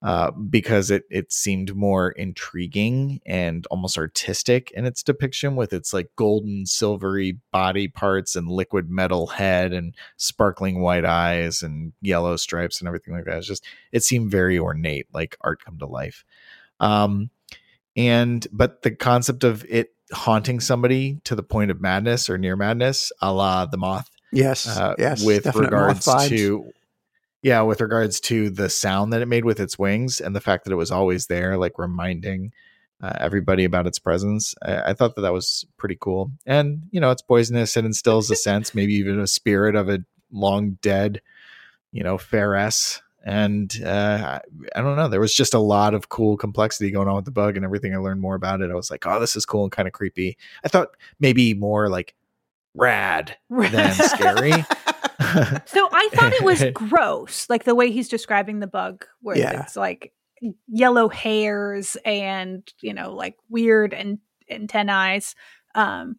Uh, because it it seemed more intriguing and almost artistic in its depiction with its like golden silvery body parts and liquid metal head and sparkling white eyes and yellow stripes and everything like that. It's just it seemed very ornate, like art come to life. Um, and but the concept of it haunting somebody to the point of madness or near madness, a la the moth, yes. uh, yes. with regards to yeah, with regards to the sound that it made with its wings and the fact that it was always there, like reminding uh, everybody about its presence. I, I thought that that was pretty cool. And you know, it's poisonous. It instills a sense, maybe even a spirit of a long dead, you know, fairess. And uh, I, I don't know. There was just a lot of cool complexity going on with the bug, and everything I learned more about it. I was like, oh, this is cool and kind of creepy. I thought maybe more like rad than scary. So I thought it was gross, like the way he's describing the bug, where Yeah. it's like yellow hairs and you know, like weird and antennae, um,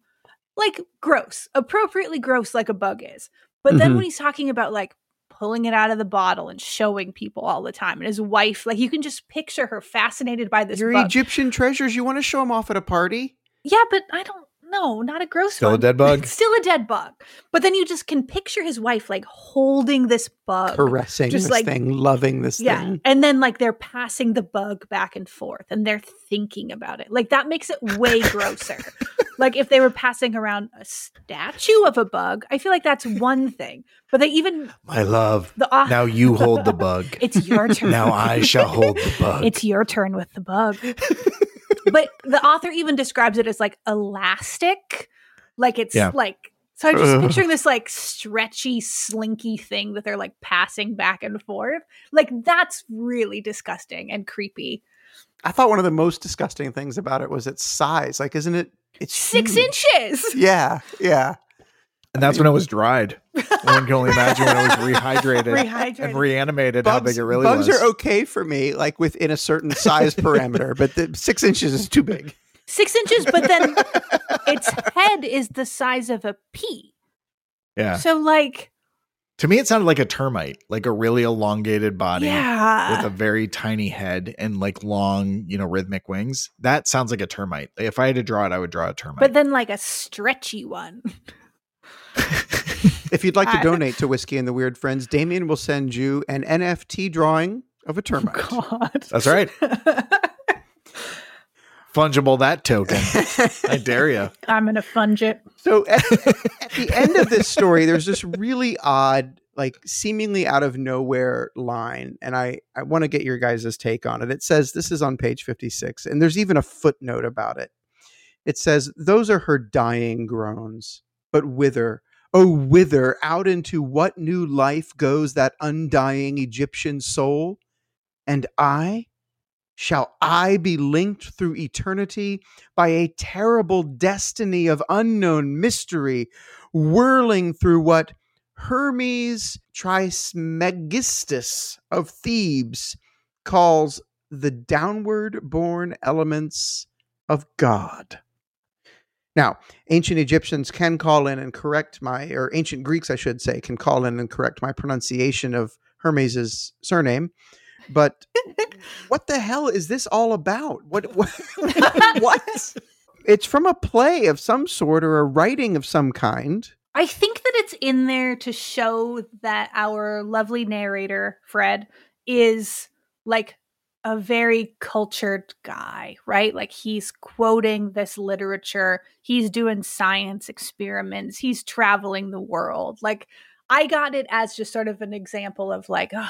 like gross, appropriately gross, like a bug is. But then Mhm. when he's talking about like pulling it out of the bottle and showing people all the time. And his wife, like you can just picture her fascinated by this Your bug. Egyptian treasures, you want to show them off at a party? yeah, but I don't know, not a gross Still a dead bug? Still a dead bug. But then you just can picture his wife like holding this bug. Caressing just this like- thing, loving this Yeah. thing. And then like they're passing the bug back and forth and they're thinking about it. Like that makes it way grosser. like if they were passing around a statue of a bug, I feel like that's one thing. But they even My love. the author, Now you hold the bug. it's your turn. now I shall hold the bug. It's your turn with the bug. But the author even describes it as like elastic. Like it's Yeah. like so I'm just picturing this like stretchy, slinky thing that they're like passing back and forth. Like that's really disgusting and creepy. I thought one of the most disgusting things about it was its size. Like, isn't it? It's Six huge. inches. Yeah, yeah. And that's when it was dried. One can only imagine when it was rehydrated and Rehydrated. reanimated how big it really bugs was. are okay for me, like within a certain size parameter, but the six inches is too big. Six inches, but then its head is the size of a pea. yeah. So like To me, it sounded like a termite, like a really elongated body yeah. with a very tiny head and like long, you know, rhythmic wings. That sounds like a termite. If I had to draw it, I would draw a termite. but then like a stretchy one. If you'd like to I- uh, donate to Whiskey and the Weird Friends, Damien will send you an NFT drawing of a termite. God. That's right. Fungible that token. I dare you. I'm gonna funge it. So at, at the end of this story, there's this really odd, like seemingly out of nowhere line, and I I want to get your guys' take on it. It says this is on page 56, and there's even a footnote about it. It says those are her dying groans, but whither, oh whither, out into what new life goes that undying Egyptian soul, and I. Shall I be linked through eternity by a terrible destiny of unknown mystery, whirling through what Hermes Trismegistus of Thebes calls the downward born elements of God. Now, ancient Egyptians can call in and correct my, or ancient Greeks, I should say, can call in and correct my pronunciation of Hermes's surname. But what the hell is this all about? What? What? what? It's from a play of some sort or a writing of some kind. I think that it's in there to show that our lovely narrator, Fred, is like a very cultured guy, right? Like he's quoting this literature, he's doing science experiments, he's traveling the world. Like I got it as just sort of an example of like, oh,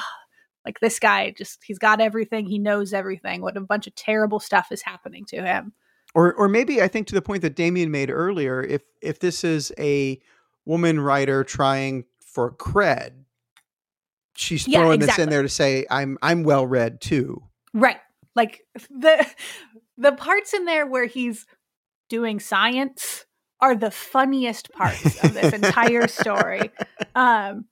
like this guy just he's got everything, he knows everything. What a bunch of terrible stuff is happening to him. Or, or maybe I think to the point that Damien made earlier, if if this is a woman writer trying for cred, she's Yeah, throwing this in there to say I'm I'm well read too. Right. Like the the parts in there where he's doing science are the funniest parts of this entire story. Um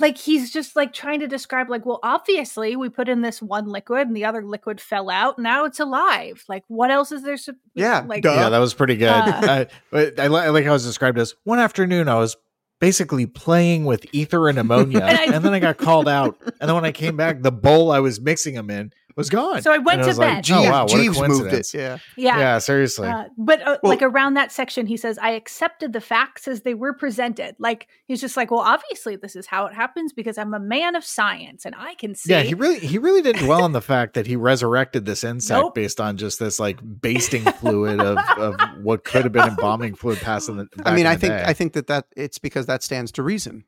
like he's just like trying to describe like well obviously we put in this one liquid and the other liquid fell out now it's alive like what else is there sup- Yeah, like duh. Yeah, that was pretty good. Uh. I, but I, I like how it was described as one afternoon I was basically playing with ether and ammonia, And I- and then I got called out. And then when I came back, the bowl I was mixing them in was gone. So I went And to was like, bed. oh, Jeeves, wow, what a Jeeves moved it. Yeah. yeah Yeah, seriously. Uh, but uh, Well- like around that section, he says, I accepted the facts as they were presented. Like, he's just like, well, obviously, this is how it happens because I'm a man of science and I can see. yeah, he really he really didn't dwell on the fact that he resurrected this insect Nope. based on just this like basting fluid of, of what could have been embalming fluid passing the. I mean, I think day. I think that that it's because that stands to reason.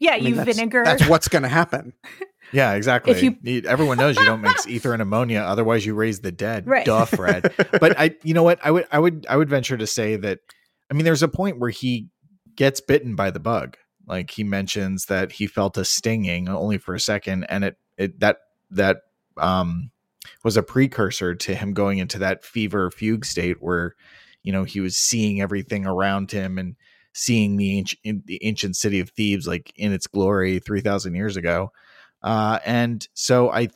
yeah, I mean, you that's- vinegar. That's what's going to happen. Yeah, exactly. If you- everyone knows you don't mix ether and ammonia, otherwise you raise the dead. Right. Duh, Fred. but I, you know what? I would, I would, I would venture to say that. I mean, there's a point where he gets bitten by the bug. Like he mentions that he felt a stinging only for a second, and it, it that that um was a precursor to him going into that fever fugue state where, you know, he was seeing everything around him and seeing the ancient the ancient city of Thebes like in its glory three thousand years ago. Uh, and so I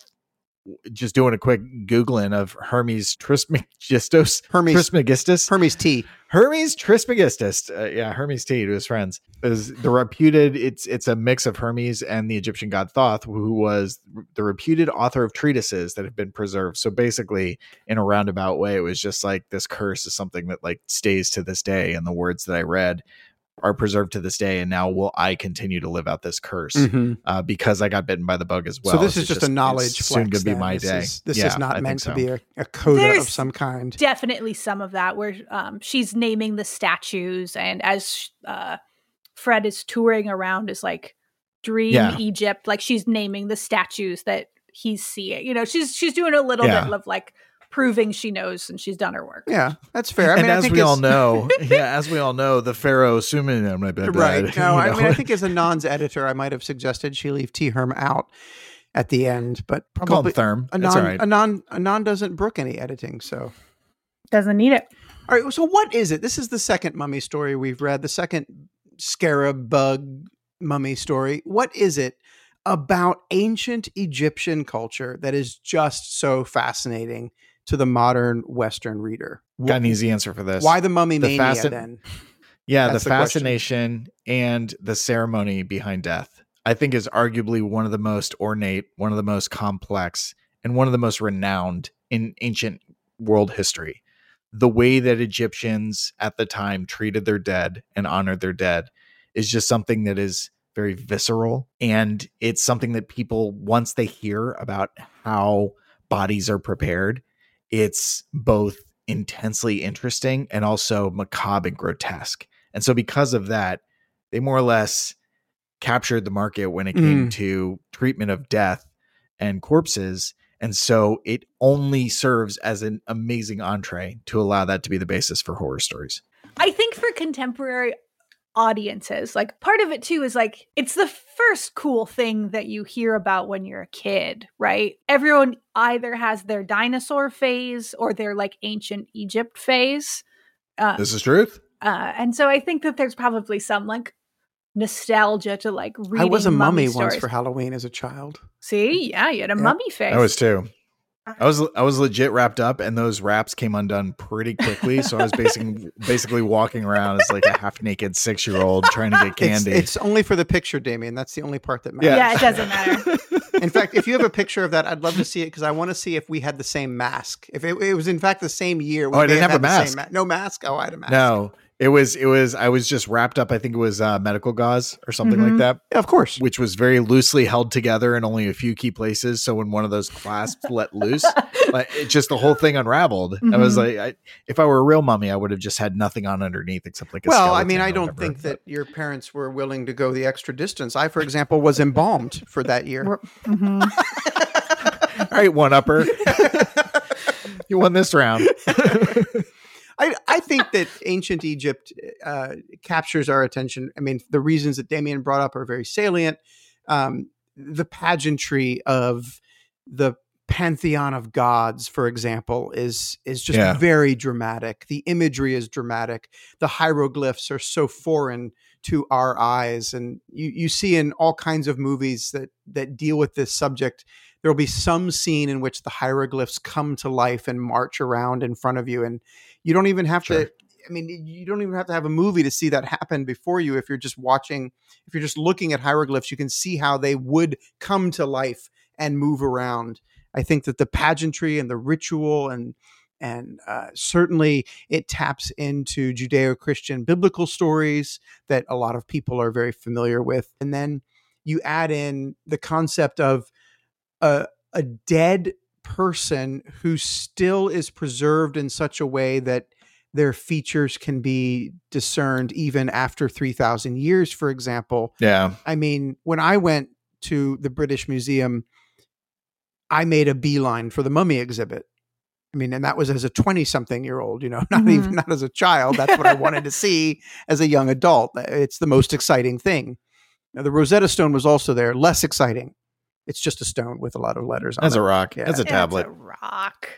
just doing a quick googling of Hermes Trismegistus. Hermes Trismegistus. Hermes T. Hermes Trismegistus. Uh, yeah, Hermes T to his friends is the reputed. It's it's a mix of Hermes and the Egyptian god Thoth, who was the reputed author of treatises that have been preserved. So basically, in a roundabout way, it was just like this curse is something that like stays to this day, and the words that I read are preserved to this day and now will i continue to live out this curse Mm-hmm. uh, because i got bitten by the bug as well so this It's is just, a knowledge it's soon flex. gonna be then. my this day Is, this Yeah, is not think meant so. to be a, a coda There's- of some kind. definitely some of that where um, she's naming the statues and as uh, fred is touring around is like dream Yeah. egypt like she's naming the statues that he's seeing you know she's she's doing a little Yeah. bit of like proving she knows and she's done her work Yeah, that's fair. I and mean, I as think we all know yeah as we all know the pharaoh assuming I'm not bad, right? No, you I know? mean, I think as a non's editor, I might have suggested she leave T. Herm out at the end, but I'll call him probably Therm. It's Anon, all right. Anon, Anon doesn't brook any editing, so. doesn't need it All right. So what is it? This is the second mummy story we've read, the second scarab bug mummy story. What is it about ancient Egyptian culture that is just so fascinating to the modern Western reader? got an easy answer for this Why the mummy The mania fascin- then? yeah That's the the fascination and the ceremony behind death i think is arguably one of the most ornate one of the most complex and one of the most renowned in ancient world history the way that egyptians at the time treated their dead and honored their dead is just something that is very visceral and it's something that people once they hear about how bodies are prepared it's both intensely interesting and also macabre and grotesque. And so because of that they more or less captured the market when it came mm. to treatment of death and corpses. And so it only serves as an amazing entree to allow that to be the basis for horror stories. I think for contemporary audiences, like part of it too is like it's the first cool thing that you hear about when you're a kid, right? Everyone either has their dinosaur phase or their like ancient Egypt phase. Uh, this is truth uh, and so I think that there's probably some like nostalgia to like reading I was a mummy, once for Halloween as a child. See, yeah, you had a Yeah. mummy face. i was too I was I was legit wrapped up, and those wraps came undone pretty quickly. So I was basically basically walking around as like a half naked six year old trying to get candy. it's only for the picture, Damien. That's the only part that matters. Yeah. yeah, it doesn't matter. In fact, if you have a picture of that, I'd love to see it because I want to see if we had the same mask. If it, it was in fact the same year, we Oh, I didn't have had a mask. ma- no mask. Oh, I had a mask. no, it was it was I was just wrapped up. I think it was uh, medical gauze or something Mhm. like that, Yeah, of course. which was very loosely held together in only a few key places. So when one of those clasps let loose, like it just the whole thing unraveled. I was Mhm. like, I, if I were a real mummy, I would have just had nothing on underneath except like a Well, I mean, I don't whatever. think that your parents were willing to go the extra distance. I, for example, was embalmed for that year. We're- mhm. All right, one upper. you won this round. I, I think that ancient Egypt uh, captures our attention. I mean, the reasons that Damien brought up are very salient. Um, the pageantry of the pantheon of gods, for example, is is just Yeah. very dramatic. The imagery is dramatic. The hieroglyphs are so foreign to our eyes, and you you see in all kinds of movies that that deal with this subject. There will be some scene in which the hieroglyphs come to life and march around in front of you, and you don't even have Sure. to. I mean, you don't even have to have a movie to see that happen before you. If you're just watching, if you're just looking at hieroglyphs, you can see how they would come to life and move around. I think that the pageantry and the ritual and and uh, certainly it taps into Judeo-Christian biblical stories that a lot of people are very familiar with, and then you add in the concept of a a dead person who still is preserved in such a way that their features can be discerned even after 3000 years for example Yeah. I mean, when I went to the British Museum, I made a beeline for the mummy exhibit. I mean, and that was as a 20 something year old, you know, not Mhm. even not as a child. That's what I wanted to see as a young adult. It's the most exciting thing. Now, the Rosetta Stone was also there, less exciting. It's just a stone with a lot of letters on That's it. a rock. Yeah. That's a tablet. It's a rock.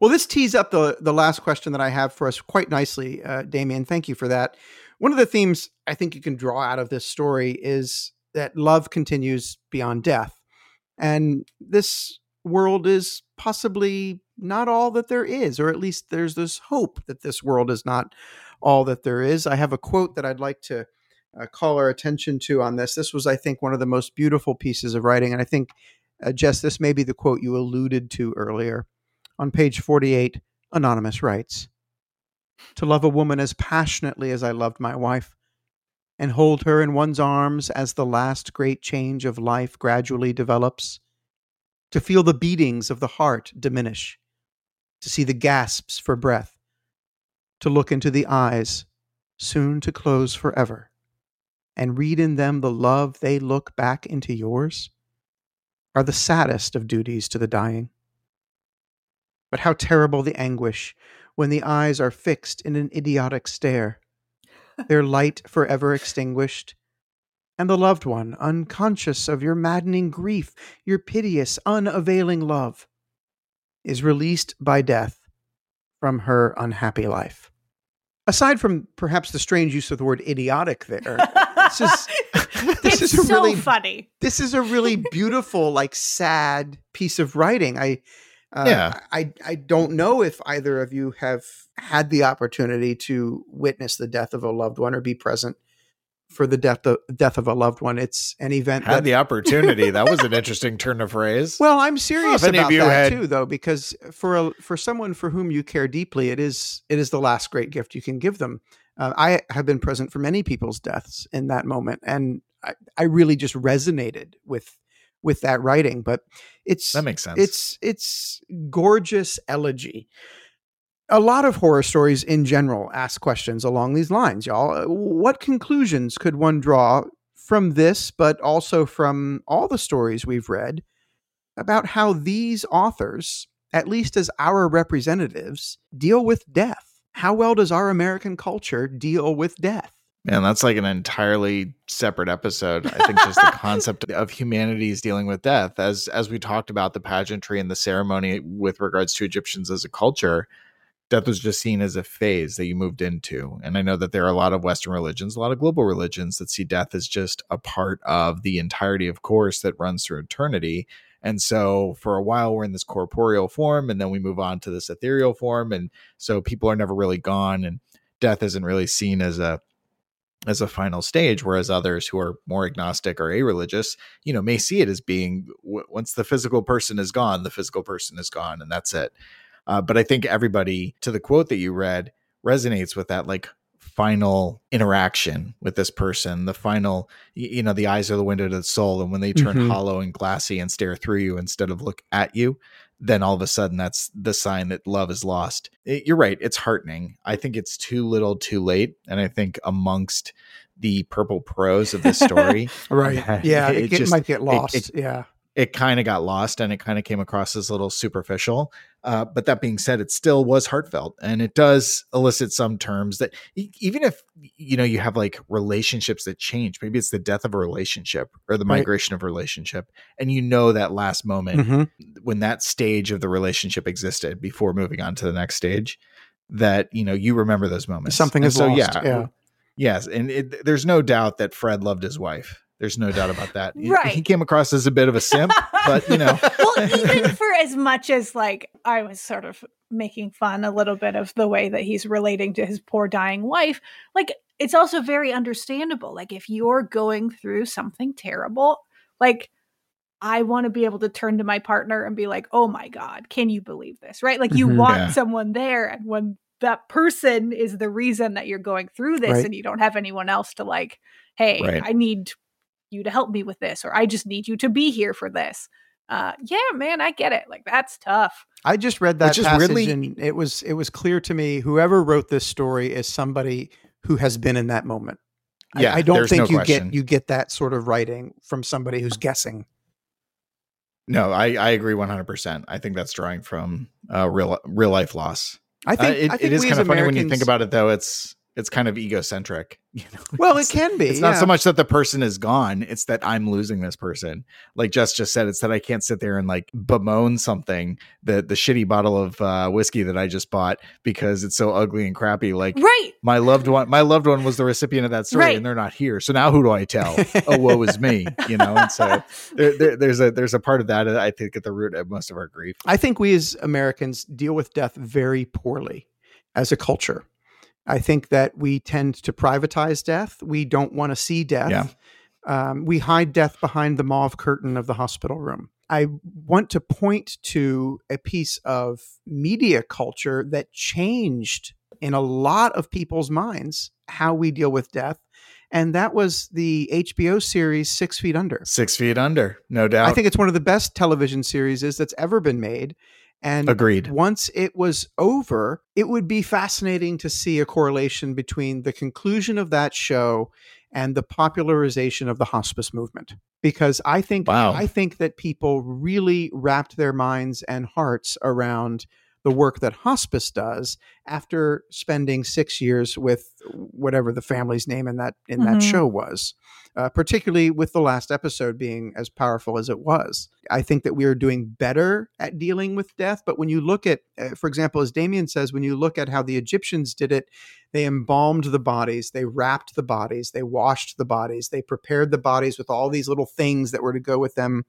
Well, this tees up the the last question that I have for us quite nicely, uh, Damien. Thank you for that. One of the themes I think you can draw out of this story is that love continues beyond death, and this world is possibly not all that there is, or at least there's this hope that this world is not all that there is. I have a quote that I'd like to uh, call our attention to on this. This was, I think, one of the most beautiful pieces of writing. And I think, uh, Jess, this may be the quote you alluded to earlier. On page 48, Anonymous writes To love a woman as passionately as I loved my wife, and hold her in one's arms as the last great change of life gradually develops, to feel the beatings of the heart diminish, to see the gasps for breath, to look into the eyes, soon to close forever and read in them the love they look back into yours are the saddest of duties to the dying. But how terrible the anguish when the eyes are fixed in an idiotic stare, their light forever extinguished, and the loved one, unconscious of your maddening grief, your piteous, unavailing love, is released by death from her unhappy life. Aside from perhaps the strange use of the word idiotic there, this is this it's is a so really funny. This is a really beautiful, like sad piece of writing. I uh, yeah. I I don't know if either of you have had the opportunity to witness the death of a loved one or be present for the death of death of a loved one. It's an event I had that, the opportunity. that was an interesting turn of phrase. Well, I'm serious well, about that had... too, though, because for a, for someone for whom you care deeply, it is it is the last great gift you can give them. Uh, I have been present for many people's deaths in that moment, and I, I really just resonated with with that writing. But it's that makes sense. It's it's gorgeous elegy. A lot of horror stories in general ask questions along these lines, y'all. Uh, what conclusions could one draw from this, but also from all the stories we've read about how these authors, at least as our representatives, deal with death? how well does our American culture deal with death? Man, that's like an entirely separate episode. I think just the concept of humanities dealing with death, as as we talked about the pageantry and the ceremony with regards to Egyptians as a culture, death was just seen as a phase that you moved into. And I know that there are a lot of Western religions, a lot of global religions that see death as just a part of the entirety of course that runs through eternity. And so for a while, we're in this corporeal form, and then we move on to this ethereal form. And so people are never really gone, and death isn't really seen as a as a final stage whereas others who are more agnostic or a-religious you know may see it as being w- once the physical person is gone the physical person is gone and that's it uh, but i think everybody to the quote that you read resonates with that like final interaction with this person the final you know the eyes are the window to the soul and when they turn mm-hmm. hollow and glassy and stare through you instead of look at you then all of a sudden that's the sign that love is lost it, you're right it's heartening i think it's too little too late and i think amongst the purple prose of this story right yeah it, it, it just, might get lost yeah it kind of got lost and it kind of came across as a little superficial. Uh, but that being said, it still was heartfelt and it does elicit some terms that even if you know you have like relationships that change, maybe it's the death of a relationship or the migration right. of a relationship, and you know that last moment mm-hmm. when that stage of the relationship existed before moving on to the next stage, that you know you remember those moments. Something and is so, lost. Yeah, yeah. Yes, and it, there's no doubt that Fred loved his wife there's no doubt about that. Right. He, came across as a bit of a simp, but you know. well, even for as much as like I was sort of making fun a little bit of the way that he's relating to his poor dying wife, like it's also very understandable. Like if you're going through something terrible, like I want to be able to turn to my partner and be like, "Oh my god, can you believe this?" Right? Like you mm-hmm, want yeah. someone there and when that person is the reason that you're going through this right. and you don't have anyone else to like, "Hey, right. I need you to help me with this or i just need you to be here for this. Uh yeah man i get it like that's tough. I just read that passage weirdly- and it was it was clear to me whoever wrote this story is somebody who has been in that moment. Yeah i, I don't think no you question. get you get that sort of writing from somebody who's guessing. No i i agree 100% i think that's drawing from uh real real life loss. I think, uh, it, I think it is kind of funny when you think about it though it's it's kind of egocentric. You know? Well, it can be. It's not yeah. so much that the person is gone; it's that I'm losing this person. Like Jess just said, it's that I can't sit there and like bemoan something the the shitty bottle of uh, whiskey that I just bought because it's so ugly and crappy. Like Right. my loved one, my loved one was the recipient of that story, Right. and they're not here. So now who do I tell? oh, woe is me. You know, and so there, there, there's a there's a part of that I think at the root of most of our grief. I think we as Americans deal with death very poorly as a culture. I think that we tend to privatize death. We don't want to see death. Yeah. Um, we hide death behind the mauve curtain of the hospital room. I want to point to a piece of media culture that changed in a lot of people's minds how we deal with death. And that was the HBO series Six Feet Under. Six feet under, no doubt. I think it's one of the best television series that's ever been made. And agreed. once it was over, it would be fascinating to see a correlation between the conclusion of that show and the popularization of the hospice movement. Because I think Wow. I think that people really wrapped their minds and hearts around the work that hospice does after spending six years with whatever the family's name in that in that Mhm. show was. Uh, particularly with the last episode being as powerful as it was. I think that we are doing better at dealing with death. But when you look at, uh, for example, as Damien says, when you look at how the Egyptians did it, they embalmed the bodies, they wrapped the bodies, they washed the bodies, they prepared the bodies with all these little things that were to go with them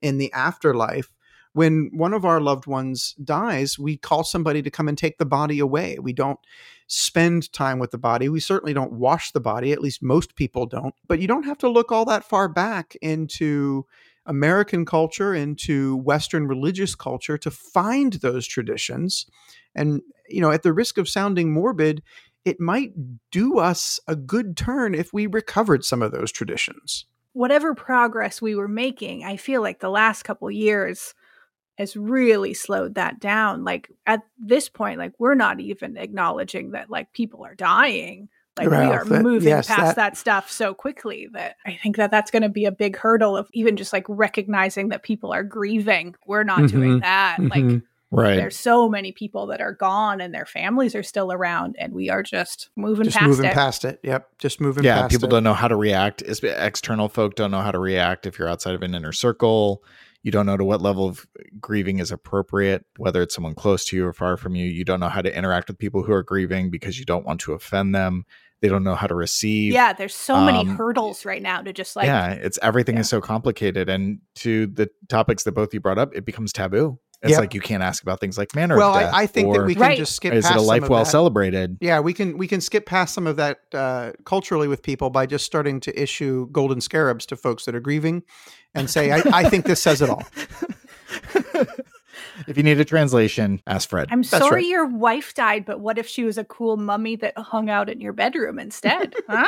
in the afterlife. When one of our loved ones dies, we call somebody to come and take the body away. We don't spend time with the body. We certainly don't wash the body, at least most people don't. But you don't have to look all that far back into American culture, into Western religious culture to find those traditions. And, you know, at the risk of sounding morbid, it might do us a good turn if we recovered some of those traditions. Whatever progress we were making, I feel like the last couple years has really slowed that down. Like at this point, like we're not even acknowledging that like people are dying. Like we are that- moving yes, past that- that, stuff so quickly that I think that that's going to be a big hurdle of even just like recognizing that people are grieving. We're not doing Mhm. that. Like Mhm. right. there's so many people that are gone and their families are still around and we are just moving past it. Just past moving it. past it. Yep. Just moving past it yeah people it. don't know how to react It's- external folk don't know how to react if you're outside of an inner circle you don't know to what level of grieving is appropriate whether it's someone close to you or far from you you don't know how to interact with people who are grieving because you don't want to offend them they don't know how to receive Yeah, there's so many Um, hurdles right now to just like yeah it's everything Yeah. is so complicated and to the topics that both you brought up it becomes taboo it's Yep. like you can't ask about things like manner well, of death I, I think that we can Right. just skip is past it a life well that. celebrated Yeah, we can we can skip past some of that uh, culturally with people by just starting to issue golden scarabs to folks that are grieving, and say, I, "I think this says it all." if you need a translation ask fred I'm That's sorry right. your wife died, but what if she was a cool mummy that hung out in your bedroom instead? huh?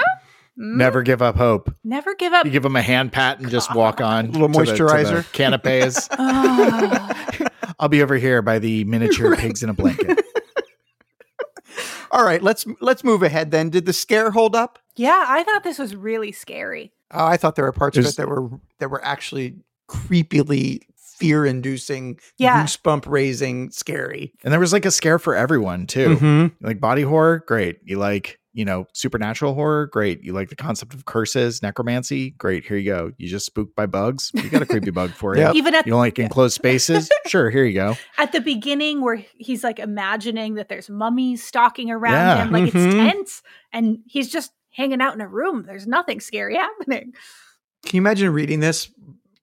Mm? never give up hope Never give up. You give them a hand pat and just walk on. A Little to the- to the moisturizer. canapes. Ah. I'll be over here by the miniature pigs in a blanket. All right, let's let's move ahead. Then, did the scare hold up? yeah, I thought this was really scary. Oh, I thought there were parts of it that were that were actually creepily fear-inducing, Yeah. goosebump raising, scary. And there was like a scare for everyone too. Mhm. Like body horror, great. You like, you know, supernatural horror, great. You like the concept of curses, necromancy, great. Here you go. You just spooked by bugs. You got a creepy bug for you. Yep. Even at You don't like enclosed spaces? Sure, here you go. at the beginning where he's like imagining that there's mummies stalking around Yeah. him, like Mhm. it's tense, and he's just hanging out in a room. There's nothing scary happening. Can you imagine reading this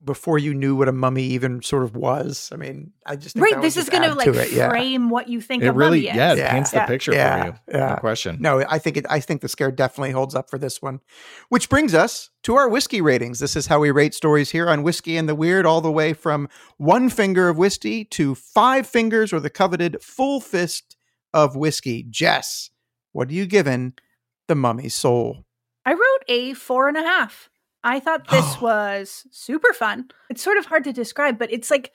before you knew what a mummy even sort of was? I mean, I just think Right, would this is going to like it, yeah. frame what you think It a really, mummy is. yeah, it Yeah. paints the picture Yeah. for you. Yeah. No question. No, I think it. I think the scare definitely holds up for this one. Which brings us to our whiskey ratings. This is how we rate stories here on Whiskey and the Weird, all the way from one finger of whiskey to five fingers or the coveted full fist of whiskey. Jess, what are you giving the Mummy's Soul? I wrote a four and a half. I thought this was super fun. It's sort of hard to describe, but it's like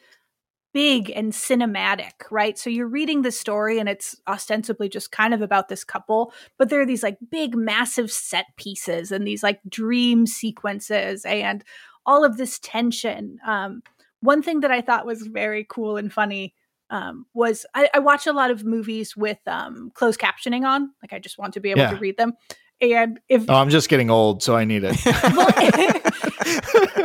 big and cinematic, right? So you're reading the story and it's ostensibly just kind of about this couple, but there are these like big, massive set pieces and these like dream sequences and all of this tension. Um, one thing that I thought was very cool and funny um, was I, I watch a lot of movies with um, closed captioning on. Like I just want to be able Yeah. to read them. And if Oh, I'm just getting old, so I need it.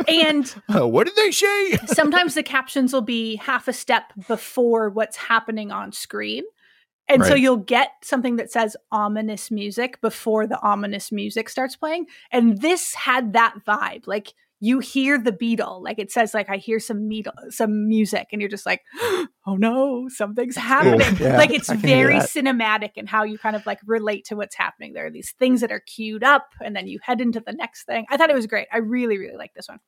and Oh, what did they say? sometimes the captions will be half a step before what's happening on screen. And so you'll get something that says ominous music before the ominous music starts playing. And this had that vibe. Like you hear the beetle, like it says, like I hear some metal, some music, and you're just like, oh no, something's happening. Yeah, like it's I can hear very cinematic and how you kind of like relate to what's happening. There are these things that are queued up, and then you head into the next thing. I thought it was great. I really, really like this one.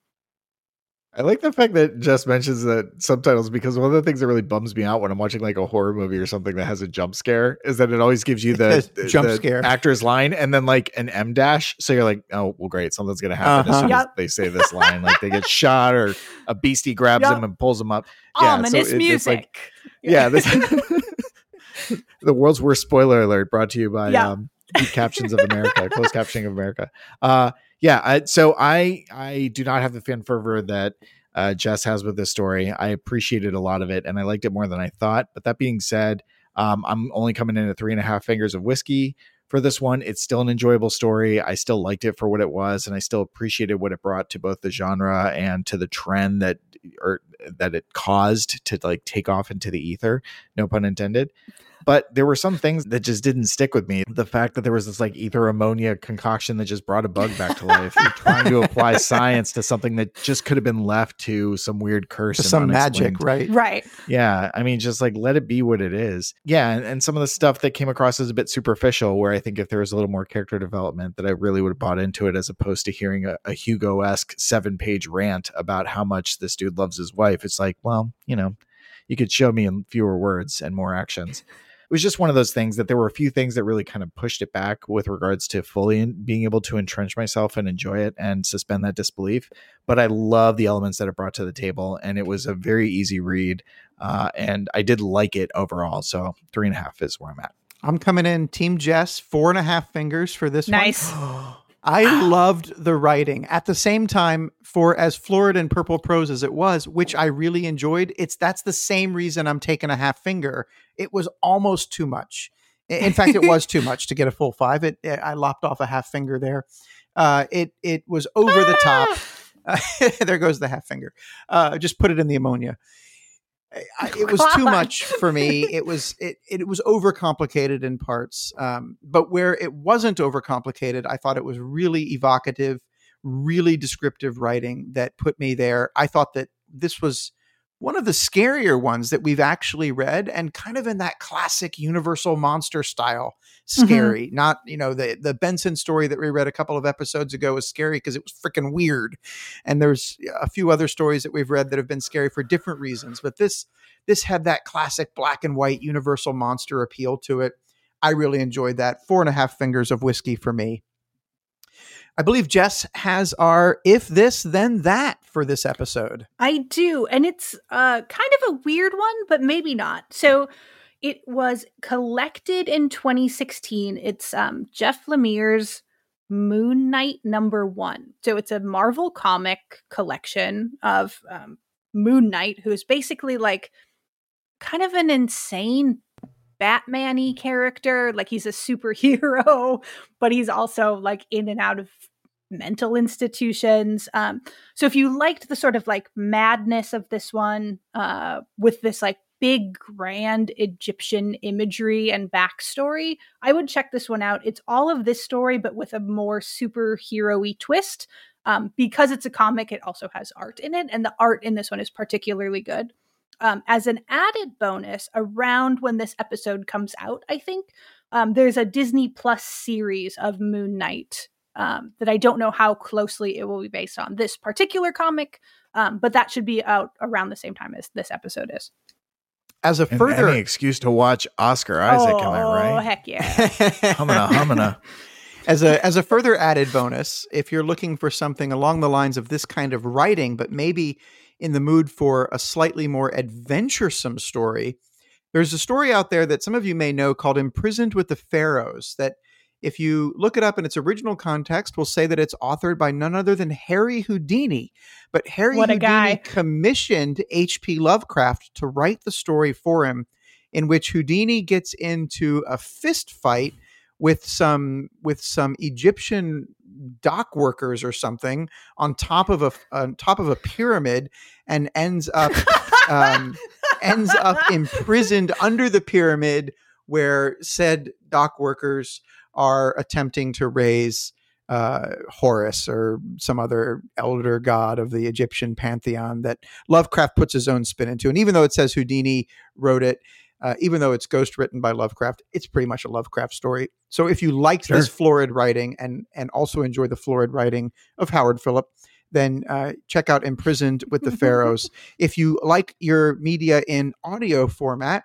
I like the fact that Jess mentions that subtitles because one of the things that really bums me out when I'm watching like a horror movie or something that has a jump scare is that it always gives you the, the- jump the scare. actor's line and then like an em dash. So you're like, oh well, great, something's gonna happen as Uh-huh. soon as they say this line. Like they get shot or a beastie grabs Yep. them and pulls them up. Yeah, so ominous it- it's music. like- Yeah, this the world's worst spoiler alert brought to you by Yeah. um, Deep captions of America, closed captioning of America. Uh, yeah, I, so I I do not have the fan fervor that uh, Jess has with this story. I appreciated a lot of it, and I liked it more than I thought. But that being said, um, I'm only coming in at three and a half fingers of whiskey for this one. It's still an enjoyable story. I still liked it for what it was, and I still appreciated what it brought to both the genre and to the trend that or that it caused to like take off into the ether. No pun intended. But there were some things that just didn't stick with me. The fact that there was this like ether ammonia concoction that just brought a bug back to life. You're trying to apply science to something that just could have been left to some weird curse, some magic, right? Right. yeah, I mean, just like let it be what it is. Yeah, and, and some of the stuff that came across as a bit superficial, where I think if there was a little more character development, that I really would have bought into it, as opposed to hearing a, a Hugo esque seven page rant about how much this dude loves his wife. It's like, well, you know, you could show me in fewer words and more actions. It was just one of those things that there were a few things that really kind of pushed it back with regards to fully in, being able to entrench myself and enjoy it and suspend that disbelief. But I love the elements that it brought to the table, and it was a very easy read uh, and I did like it overall. So three and a half is where I'm at. I'm coming in Team Jess, four and a half fingers for this Nice. one. I loved the writing. At the same time, for as florid and purple prose as it was, which I really enjoyed, it's that's the same reason I'm taking a half finger. It was almost too much. In fact, it was too much to get a full five. It I lopped off a half finger there. Uh, it it was over the top. there goes the half finger. Uh, just put it in the ammonia. I- it was too much for me. It was it it was overcomplicated in parts, um, but where it wasn't overcomplicated, I thought it was really evocative, really descriptive writing that put me there. I thought that this was one of the scarier ones that we've actually read, and kind of in that classic Universal monster style mm-hmm. scary. Not you know the the Benson story that we read a couple of episodes ago was scary because it was freaking weird, and there's a few other stories that we've read that have been scary for different reasons. But this this had that classic black and white Universal monster appeal to it. I really enjoyed that. Four and a half fingers of whiskey for me. I believe Jess has our if this then that for this episode. I do. And it's uh, kind of a weird one, but maybe not. So it was collected in 2016. It's um, Jeff Lemire's Moon Knight number one. So it's a Marvel comic collection of um, Moon Knight, who is basically like kind of an insane Batman y character. Like he's a superhero, but he's also like in and out of mental institutions. Um, so if you liked the sort of like madness of this one, uh, with this like big grand Egyptian imagery and backstory, I would check this one out. It's all of this story, but with a more superhero-y twist. Um, because it's a comic, it also has art in it, and the art in this one is particularly good. Um, as an added bonus, around when this episode comes out, I think um, there's a Disney Plus series of Moon Knight um, that I don't know how closely it will be based on this particular comic, um, but that should be out around the same time as this episode is. As a And further any excuse to watch Oscar Isaac, am I right? oh, right? heck yeah. Humana, humana. as a as a further added bonus, if you're looking for something along the lines of this kind of writing, but maybe in the mood for a slightly more adventuresome story, there's a story out there that some of you may know called "Imprisoned with the Pharaohs" that If you look it up in its original context, we'll say that it's authored by none other than Harry Houdini. But Harry What Houdini commissioned H.P. Lovecraft to write the story for him, in which Houdini gets into a fist fight with some with some Egyptian dock workers or something on top of a on top of a pyramid and ends up um, ends up imprisoned under the pyramid where said dock workers are attempting to raise uh, Horus or some other elder god of the Egyptian pantheon that Lovecraft puts his own spin into. And even though it says Houdini wrote it, uh, even though it's ghost written by Lovecraft, it's pretty much a Lovecraft story. So if you liked Sure. this florid writing and and also enjoy the florid writing of Howard Phillip, then uh, check out Imprisoned with the Pharaohs. if you like your media in audio format,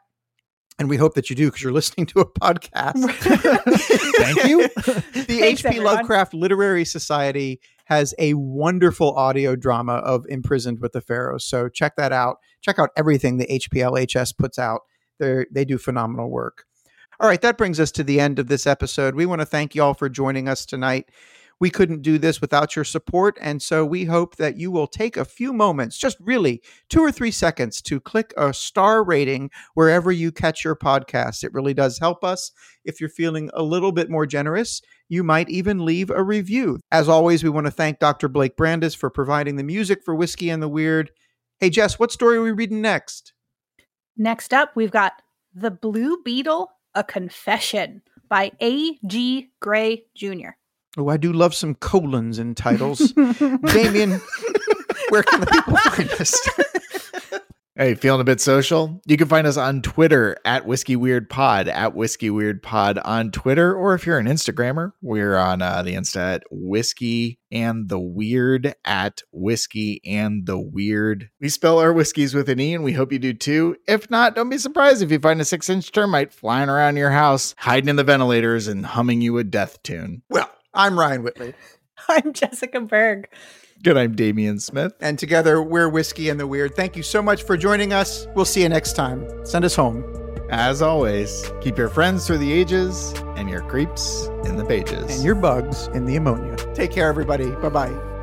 and we hope that you do because you're listening to a podcast. Thank you. the Thanks, HP everyone. Lovecraft Literary Society has a wonderful audio drama of Imprisoned with the Pharaohs. So check that out. Check out everything the HPLHS puts out. They they do phenomenal work. All right, that brings us to the end of this episode. We want to thank you all for joining us tonight. We couldn't do this without your support, and so we hope that you will take a few moments, just really two or three seconds, to click a star rating wherever you catch your podcast. It really does help us. If you're feeling a little bit more generous, you might even leave a review. As always, we want to thank Dr. Blake Brandis for providing the music for Whiskey and the Weird. Hey, Jess, what story are we reading next? Next up, we've got The Blue Beetle, A Confession by A.G. Gray Jr. Oh, I do love some colons in titles. Damian, where can the people find us? Hey, feeling a bit social? You can find us on Twitter at Whiskey Weird Pod, at Whiskey Weird Pod on Twitter, or if you're an Instagrammer, we're on uh, the Insta at Whiskey and the Weird at Whiskey and the Weird. We spell our whiskeys with an E, and we hope you do too. If not, don't be surprised if you find a six inch termite flying around your house, hiding in the ventilators and humming you a death tune. Well, I'm Ryan Whitley, I'm Jessica Berg. Good, I'm Damian Smith. and together we're Whiskey and the Weird. Thank you so much for joining us. We'll see you next time. Send us home. As always, keep your friends through the ages and your creeps in the pages. And your bugs in the ammonia. Take care, everybody. Bye bye.